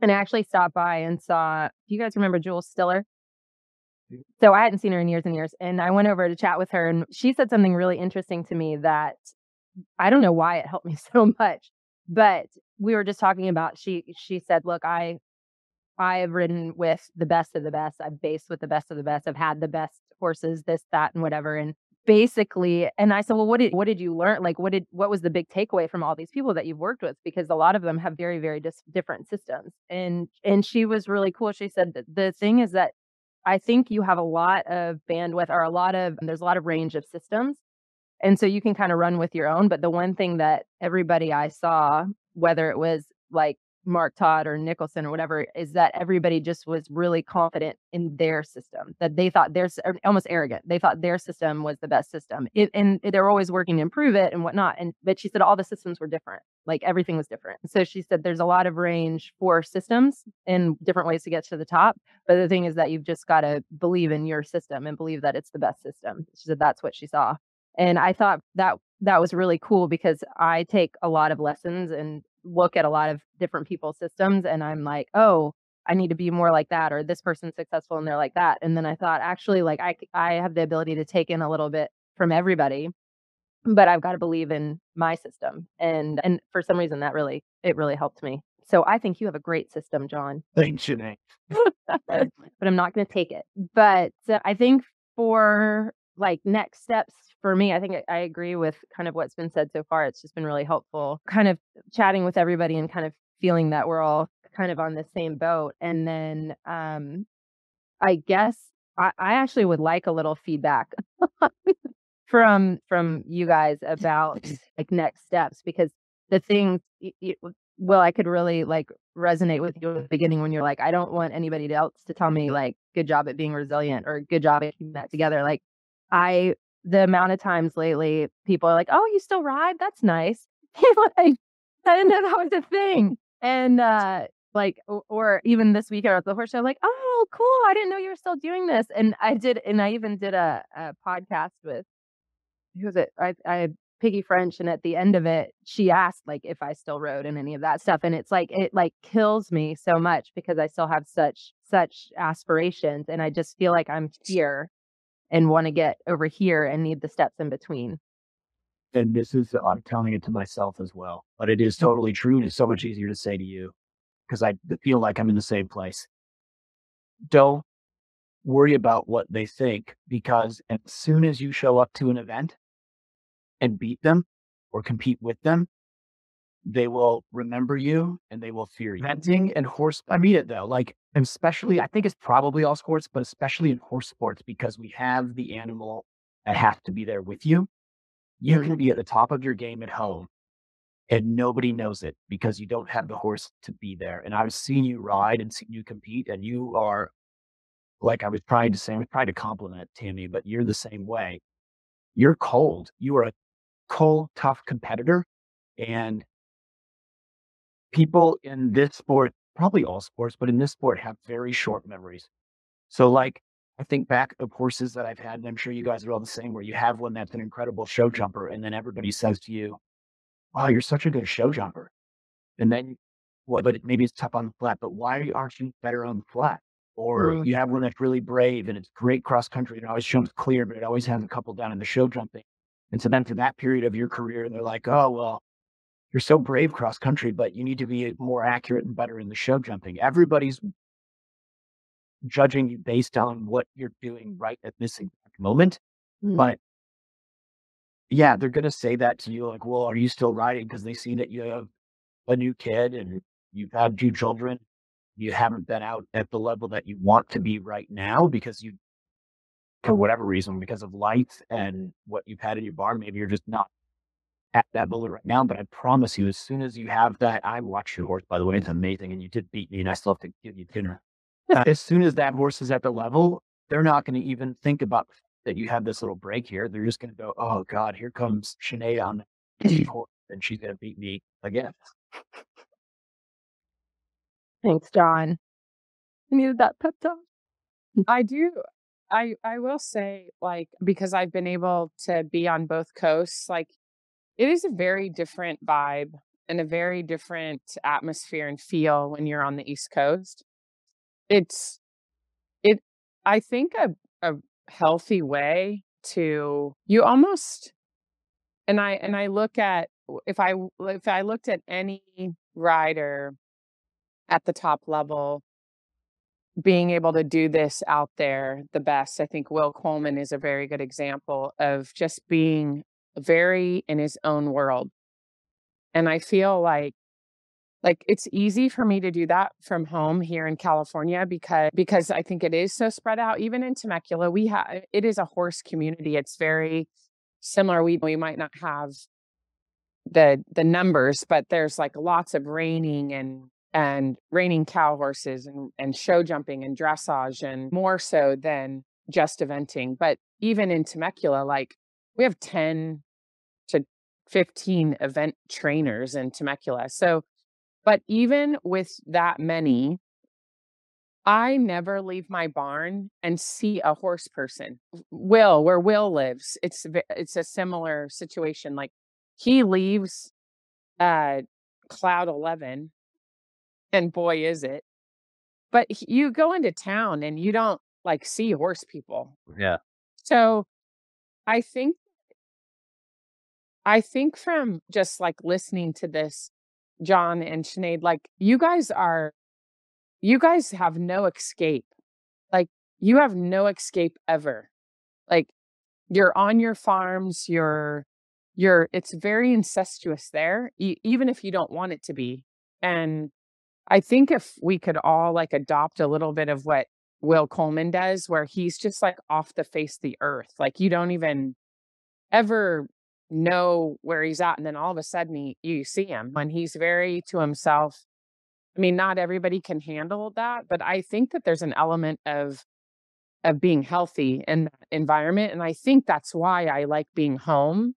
and I actually stopped by and saw. Do you guys remember Jules Stiller? So I hadn't seen her in years and years, and I went over to chat with her, and she said something really interesting to me that I don't know why it helped me so much, but we were just talking about. She she said, "Look, I I have ridden with the best of the best. I've based with the best of the best. I've had the best horses, this, that, and whatever." And basically and i said well what did what did you learn like what did what was the big takeaway from all these people that you've worked with because a lot of them have very very dis- different systems and and she was really cool she said the thing is that i think you have a lot of bandwidth or a lot of there's a lot of range of systems and so you can kind of run with your own but the one thing that everybody i saw whether it was like Mark Todd or Nicholson or whatever is that everybody just was really confident in their system that they thought their er, almost arrogant. They thought their system was the best system, it, and they were always working to improve it and whatnot. And but she said all the systems were different, like everything was different. So she said there's a lot of range for systems and different ways to get to the top. But the thing is that you've just got to believe in your system and believe that it's the best system. She said that's what she saw, and I thought that that was really cool because I take a lot of lessons and look at a lot of different people's systems and I'm like, oh, I need to be more like that, or this person's successful and they're like that. And then I thought, actually, like I, I have the ability to take in a little bit from everybody, but I've got to believe in my system. And and for some reason, that really it really helped me. So I think you have a great system, Jon. Thanks, Janae. but I'm not going to take it. But uh, I think for like next steps for me, I think I, I agree with kind of what's been said so far. It's just been really helpful, kind of chatting with everybody and kind of feeling that we're all kind of on the same boat. And then um, I guess I, I actually would like a little feedback from from you guys about like next steps because the things well i could really like resonate with you at the beginning when you're like i don't want anybody else to tell me like good job at being resilient or good job at keeping that together like I the amount of times lately people are like, "Oh, you still ride? That's nice." like I didn't know that was a thing. And uh like or, or even this weekend at the horse show, like, "Oh, cool! I didn't know you were still doing this." And I did, and I even did a, a podcast with who was it? I, I Piggy French, and at the end of it, she asked like if I still rode and any of that stuff, and it's like it like kills me so much because I still have such such aspirations, and I just feel like I'm here and want to get over here and need the steps in between. And this is, uh, I'm telling it to myself as well, but it is totally true. And it's so much easier to say to you because I feel like I'm in the same place. Don't worry about what they think because as soon as you show up to an event and beat them or compete with them, they will remember you and they will fear you. Venting and horse, I mean it though. Like especially, I think it's probably all sports, but especially in horse sports because we have the animal that has to be there with you. You can mm-hmm. be at the top of your game at home and nobody knows it because you don't have the horse to be there. And I've seen you ride and seen you compete, and you are like I was trying to say, I was trying to compliment Tamie, but you're the same way. You're cold. You are a cold, tough competitor. And people in this sport, probably all sports, but in this sport have very short memories. So like I think back of horses that I've had, and I'm sure you guys are all the same, where you have one that's an incredible show jumper, and then everybody says to you, Wow, you're such a good show jumper. And then what but maybe it's tough on the flat, but why aren't you better on the flat? Or Mm. you have one that's really brave and it's great cross country and it always jumps clear, but it always has a couple down in the show jumping. And so then for that period of your career, they're like, Oh, well, you're so brave cross country, but you need to be more accurate and better in the show jumping. Everybody's judging you based on what you're doing right at this exact moment. Mm. But yeah, they're gonna say that to you, like, well, are you still riding? Because they see that you have a new kid and you've had two children. You haven't been out at the level that you want to be right now because you, for whatever reason, because of life and what you've had in your barn, maybe you're just not at that level right now. But I promise you, as soon as you have that, I watched your horse, by the way, it's amazing. And you did beat me, and I still have to give you dinner. Uh, as soon as that horse is at the level, they're not going to even think about that you have this little break here. They're just going to go, oh God, here comes Sinead on the horse, and she's going to beat me again. Thanks, Jon. I needed that pep talk. I do. I I will say like because I've been able to be on both coasts, like it is a very different vibe and a very different atmosphere and feel when you're on the East Coast. It's it I think a a healthy way to you almost and I and I look at if I if I looked at any rider at the top level being able to do this out there the best. I think Will Coleman is a very good example of just being very in his own world. And I feel like like it's easy for me to do that from home here in California because because I think it is so spread out. Even in Temecula, we have eh, it is a horse community. It's very similar. We we might not have the the numbers, but there's like lots of reining and and reining cow horses and, and show jumping and dressage and more so than just eventing. But even in Temecula, like we have 10 to 15 event trainers in Temecula. So, but even with that many, I never leave my barn and see a horse person. Will, where Will lives, it's it's a similar situation. Like he leaves uh cloud 11 and boy is it but you go into town and you don't like see horse people Yeah. so i think i think from just like listening to this Jon and Sinead, like you guys are you guys have no escape. Like you have no escape ever. Like you're on your farms you're you're it's very incestuous there even if you don't want it to be. And I think if we could all like adopt a little bit of what Will Coleman does, where he's just like off the face of the earth, like you don't even ever know where he's at. And then all of a sudden he, you see him when he's very to himself. I mean, not everybody can handle that, but I think that there's an element of of being healthy in that environment. And I think that's why I like being home,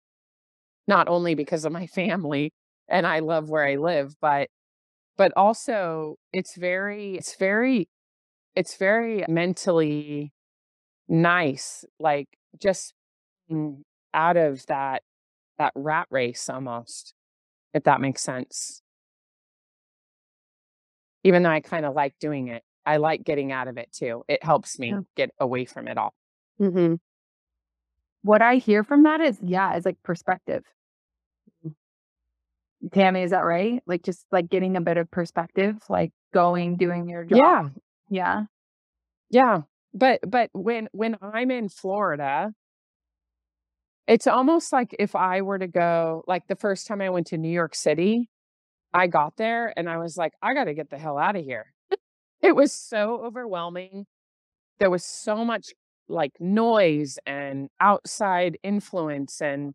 not only because of my family and I love where I live, but but also it's very it's very it's very mentally nice like just out of that that rat race almost if that makes sense even though i kind of like doing it i like getting out of it too it helps me Yeah. get away from it all Mm-hmm. What I hear from that is, yeah, it's like perspective. Tamie, is that right? Like just like getting a bit of perspective, like going, doing your job. yeah Yeah. Yeah. But but when when I'm in Florida, it's almost like if I were to go like the first time I went to New York City, I got there and I was like, I got to get the hell out of here. it was so overwhelming. There was so much like noise and outside influence and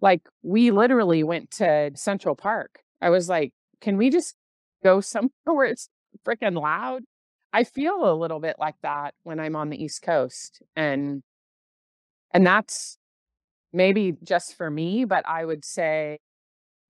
like we literally went to Central Park. I was like, can we just go somewhere where it's freaking loud? I feel a little bit like that when I'm on the East Coast. And and that's maybe just for me, but I would say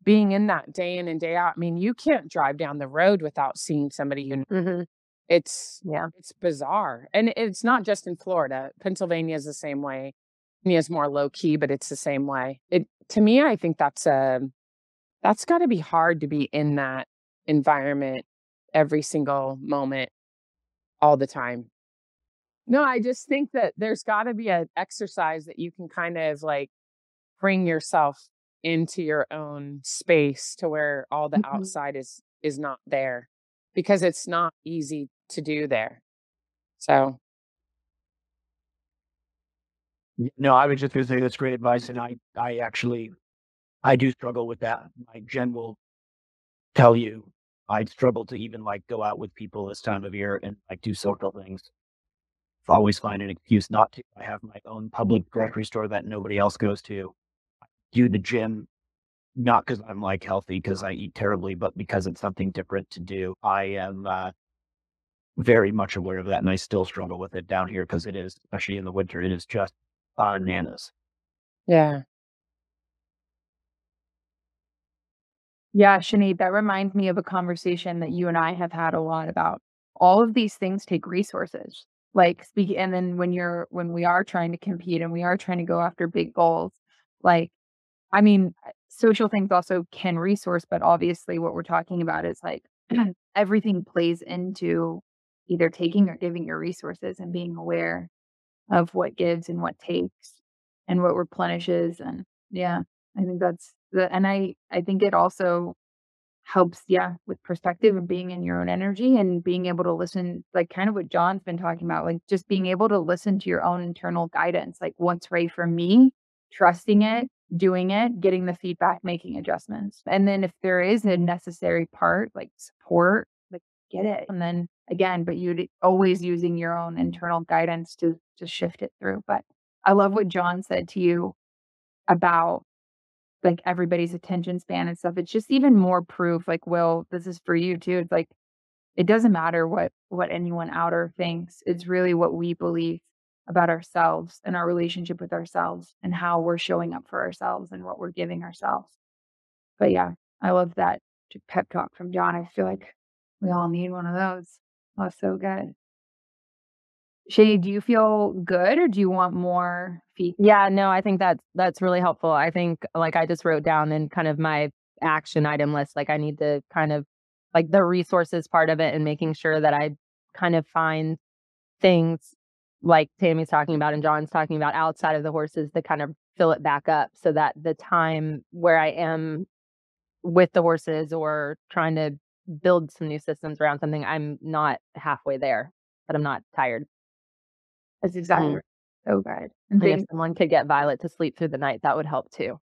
being in that day in and day out. I mean, you can't drive down the road without seeing somebody you know. Mm-hmm. It's Yeah. it's bizarre. And it's not just in Florida. Pennsylvania is the same way. Pennsylvania is more low key, but it's the same way. It to me, I think that's a that's got to be hard to be in that environment every single moment all the time. No, I just think that there's got to be an exercise that you can kind of like bring yourself into your own space to where all the Mhm. outside is is not there because it's not easy to do there. So, No, I was just going to say that's great advice, and I, I actually, I do struggle with that. My Jen will tell you, I struggle to even like go out with people this time of year and like do social things. Always find an excuse not to. I have my own public grocery store that nobody else goes to. I do the gym, not because I'm like healthy, because I eat terribly, but because it's something different to do. I am uh, very much aware of that, and I still struggle with it down here because it is, especially in the winter, it is just bananas. yeah. Yeah, Sinead, that reminds me of a conversation that you and I have had a lot about. All of these things take resources. Like speak and then when you're when we are trying to compete and we are trying to go after big goals, like I mean, social things also can resource, but obviously what we're talking about is like everything plays into either taking or giving your resources and being aware of what gives and what takes and what replenishes and yeah, I think that's the and I I think it also helps yeah with perspective and being in your own energy and being able to listen like kind of what Jon's been talking about like just being able to listen to your own internal guidance like what's right for me trusting it doing it getting the feedback making adjustments. And then if there is a necessary part like support like get it. And then again but you'd always using your own internal guidance to to shift it through. But I love what Jon said to you about like everybody's attention span and stuff. It's just even more proof. Like, Will, this is for you too. It's like it doesn't matter what what anyone outer thinks. It's really what we believe about ourselves and our relationship with ourselves and how we're showing up for ourselves and what we're giving ourselves. But yeah, I love that pep talk from Jon. I feel like we all need one of those. Oh, so good. Shay, do you feel good or do you want more feedback? Yeah, no, I think that's that's really helpful. I think like I just wrote down in kind of my action item list, like I need to kind of like the resources part of it and making sure that I kind of find things like Tamie's talking about and Jon's talking about outside of the horses to kind of fill it back up so that the time where I am with the horses or trying to build some new systems around something, I'm not halfway there, but I'm not tired. That's exactly Mm. right. So good. And And if someone could get Violet to sleep through the night, that would help too.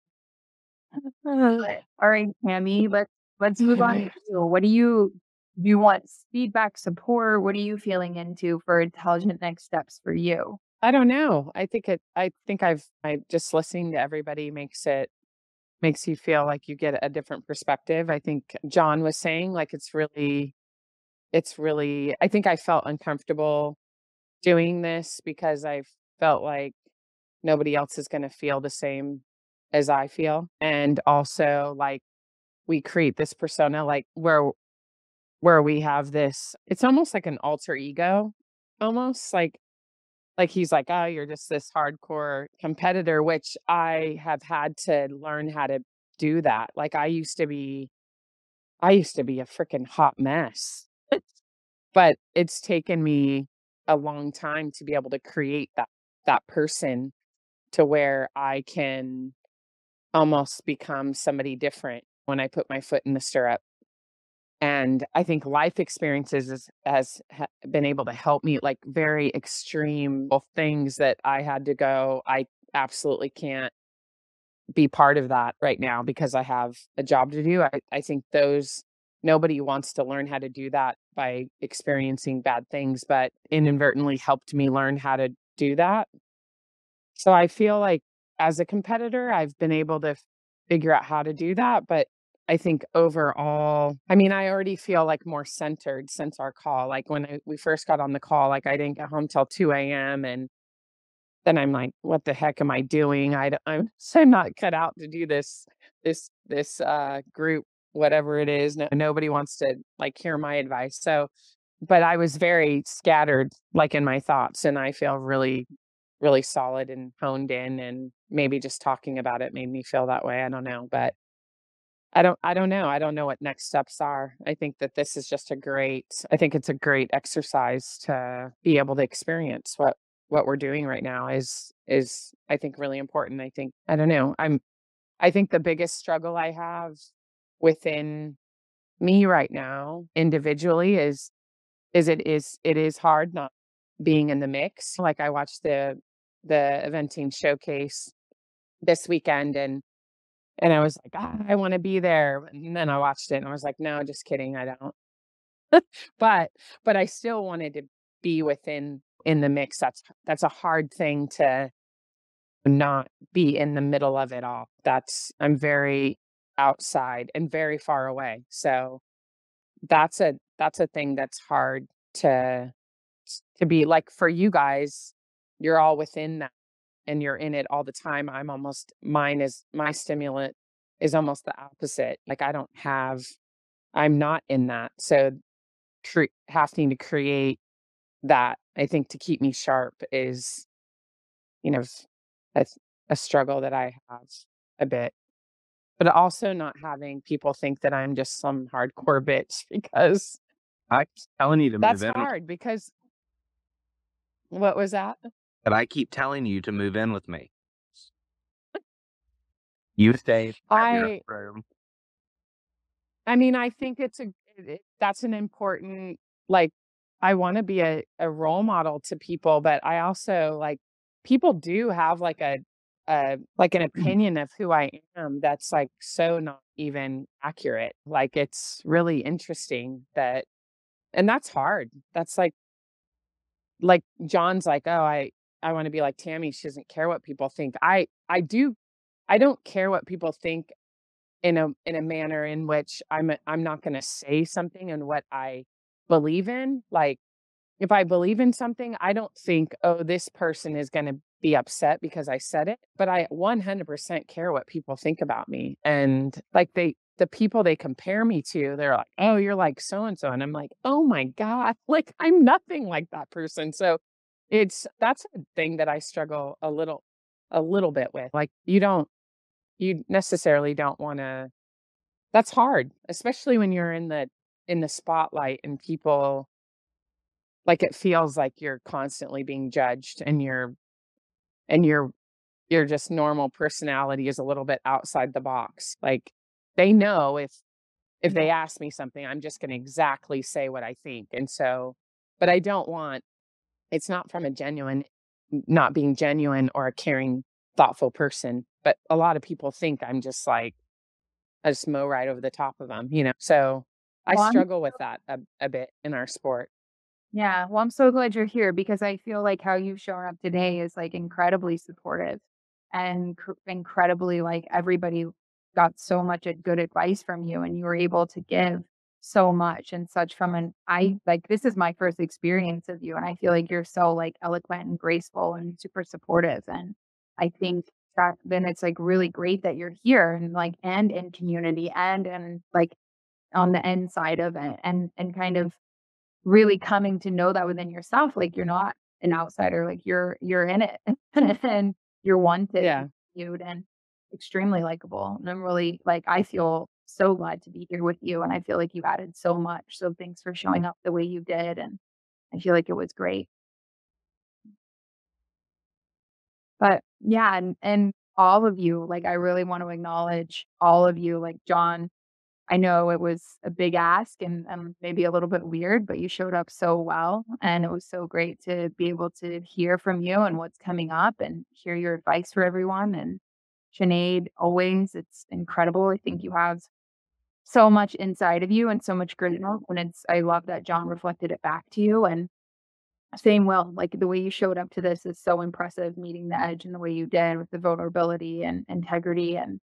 All right, Tamie, let's let's move on. to. What do you do you want feedback, support? What are you feeling into for intelligent next steps for you? I don't know. I think it I think I've I just listening to everybody makes it makes you feel like you get a different perspective. I think Jon was saying like it's really it's really I think I felt uncomfortable doing this because I felt like nobody else is going to feel the same as I feel and also like we create this persona like where where we have this it's almost like an alter ego almost like like he's like oh you're just this hardcore competitor which i have had to learn how to do that like i used to be i used to be a freaking hot mess but it's taken me a long time to be able to create that that person to where i can almost become somebody different when i put my foot in the stirrup. And i think life experiences has ha- been able to help me like very extreme things that i had to go i absolutely can't be part of that right now because i have a job to do. I, I think those nobody wants to learn how to do that by experiencing bad things but inadvertently helped me learn how to do that so i feel like as a competitor i've been able to f- figure out how to do that but I think overall, I mean, I already feel like more centered since our call. Like when I, we first got on the call, like I didn't get home till 2 a.m. And then I'm like, what the heck am I doing? I, I'm, I'm not cut out to do this, this, this uh, group, whatever it is. No, nobody wants to like hear my advice. So, but I was very scattered, like in my thoughts. And I feel really, really solid and honed in. And maybe just talking about it made me feel that way. I don't know. But I don't I don't know. I don't know what next steps are. I think that this is just a great I think it's a great exercise to be able to experience what what we're doing right now is is I think really important. I think I don't know. I'm I think the biggest struggle I have within me right now individually is is it is it is hard not being in the mix. Like I watched the the eventing showcase this weekend and and I was like, ah, I want to be there. And then I watched it and I was like, no, just kidding. I don't. but, but I still wanted to be within in the mix. That's, that's a hard thing to not be in the middle of it all. That's, I'm very outside and very far away. So that's a, that's a thing that's hard to, to be like for you guys, you're all within that and you're in it all the time i'm almost mine is my stimulant is almost the opposite like i don't have i'm not in that so cre- having to create that i think to keep me sharp is you know a, a struggle that i have a bit but also not having people think that i'm just some hardcore bitch because i'm telling you to that's move in hard because what was that but I keep telling you to move in with me. You stay. I room. I mean, I think it's a it, that's an important like I want to be a, a role model to people, but I also like people do have like a a like an mm-hmm. opinion of who I am that's like so not even accurate. Like it's really interesting that and that's hard. That's like like Jon's like, "Oh, I I want to be like Tamie. She doesn't care what people think." I I do I don't care what people think in a in a manner in which I'm a, I'm not going to say something and what I believe in. Like if I believe in something, I don't think, "Oh, this person is going to be upset because I said it." But I 100% care what people think about me. And like they the people they compare me to, they're like, "Oh, you're like so and so." And I'm like, "Oh my god, like I'm nothing like that person." So it's that's a thing that I struggle a little a little bit with. Like you don't you necessarily don't want to that's hard, especially when you're in the in the spotlight and people like it feels like you're constantly being judged and you're and your your just normal personality is a little bit outside the box. Like they know if if they ask me something, I'm just going to exactly say what I think. And so but I don't want it's not from a genuine not being genuine or a caring thoughtful person but a lot of people think i'm just like i just mow right over the top of them you know so i Well, I'm struggle with that a, a bit in our sport Yeah, well, I'm so glad you're here because I feel like how you've shown up today is like incredibly supportive and cr- incredibly like everybody got so much good advice from you and you were able to give so much and such from an I like this is my first experience of you and I feel like you're so like eloquent and graceful and super supportive and I think that then it's like really great that you're here and like and in community and and like on the end side of it and and kind of really coming to know that within yourself like you're not an outsider like you're you're in it and you're wanted yeah. and viewed and extremely likable and i'm really like i feel so glad to be here with you and i feel like you added so much so thanks for showing up the way you did and i feel like it was great. But yeah and and all of you like i really want to acknowledge all of you like Jon I know it was a big ask and, and maybe a little bit weird, but you showed up so well. And it was so great to be able to hear from you and what's coming up and hear your advice for everyone. And Sinead, always, it's incredible. I think you have so much inside of you and so much goodness. And it's, I love that Jon reflected it back to you. And same Will, like the way you showed up to this is so impressive, meeting the edge in the way you did with the vulnerability and integrity. And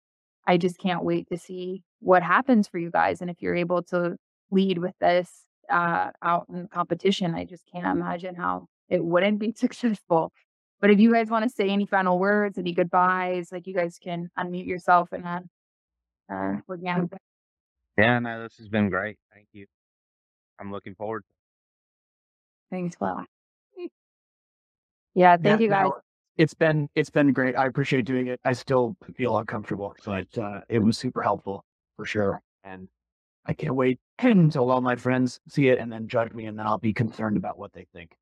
I just can't wait to see what happens for you guys. And if you're able to lead with this uh, out in competition, I just can't imagine how it wouldn't be successful. But if you guys want to say any final words, any goodbyes, like you guys can unmute yourself and then uh, we're going Yeah, no, this has been great. Thank you. I'm looking forward. Thanks, Will. Yeah, thank Yeah, you guys. It's been it's been great. I appreciate doing it. I still feel uncomfortable, but uh, it was super helpful for sure. And I can't wait until all my friends see it and then judge me, and then I'll be concerned about what they think.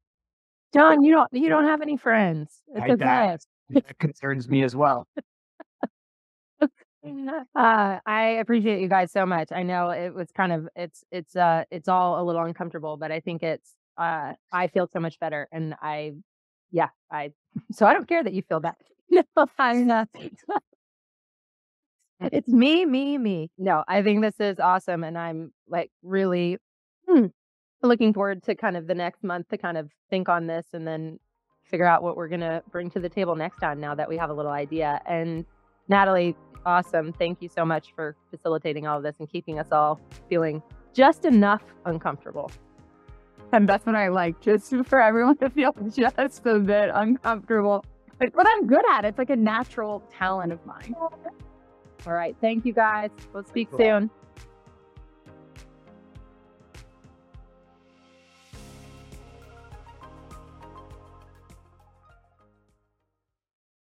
Jon, you don't you don't have any friends. It's I- okay. that, that concerns me as well. Uh, I appreciate you guys so much. I know it was kind of it's it's uh it's all a little uncomfortable, but I think it's uh I feel so much better and I yeah, I so I don't care that you feel bad. No, I'm not. it's me, me, me. No, I think this is awesome and I'm like really hmm, looking forward to kind of the next month to kind of think on this and then figure out what we're gonna bring to the table next time now that we have a little idea. And Natalie, awesome. Thank you so much for facilitating all of this and keeping us all feeling just enough uncomfortable. And that's what I like, just for everyone to feel just a bit uncomfortable. But, but I'm good at it. It's like a natural talent of mine. All right. Thank you guys. We'll speak Cool. soon.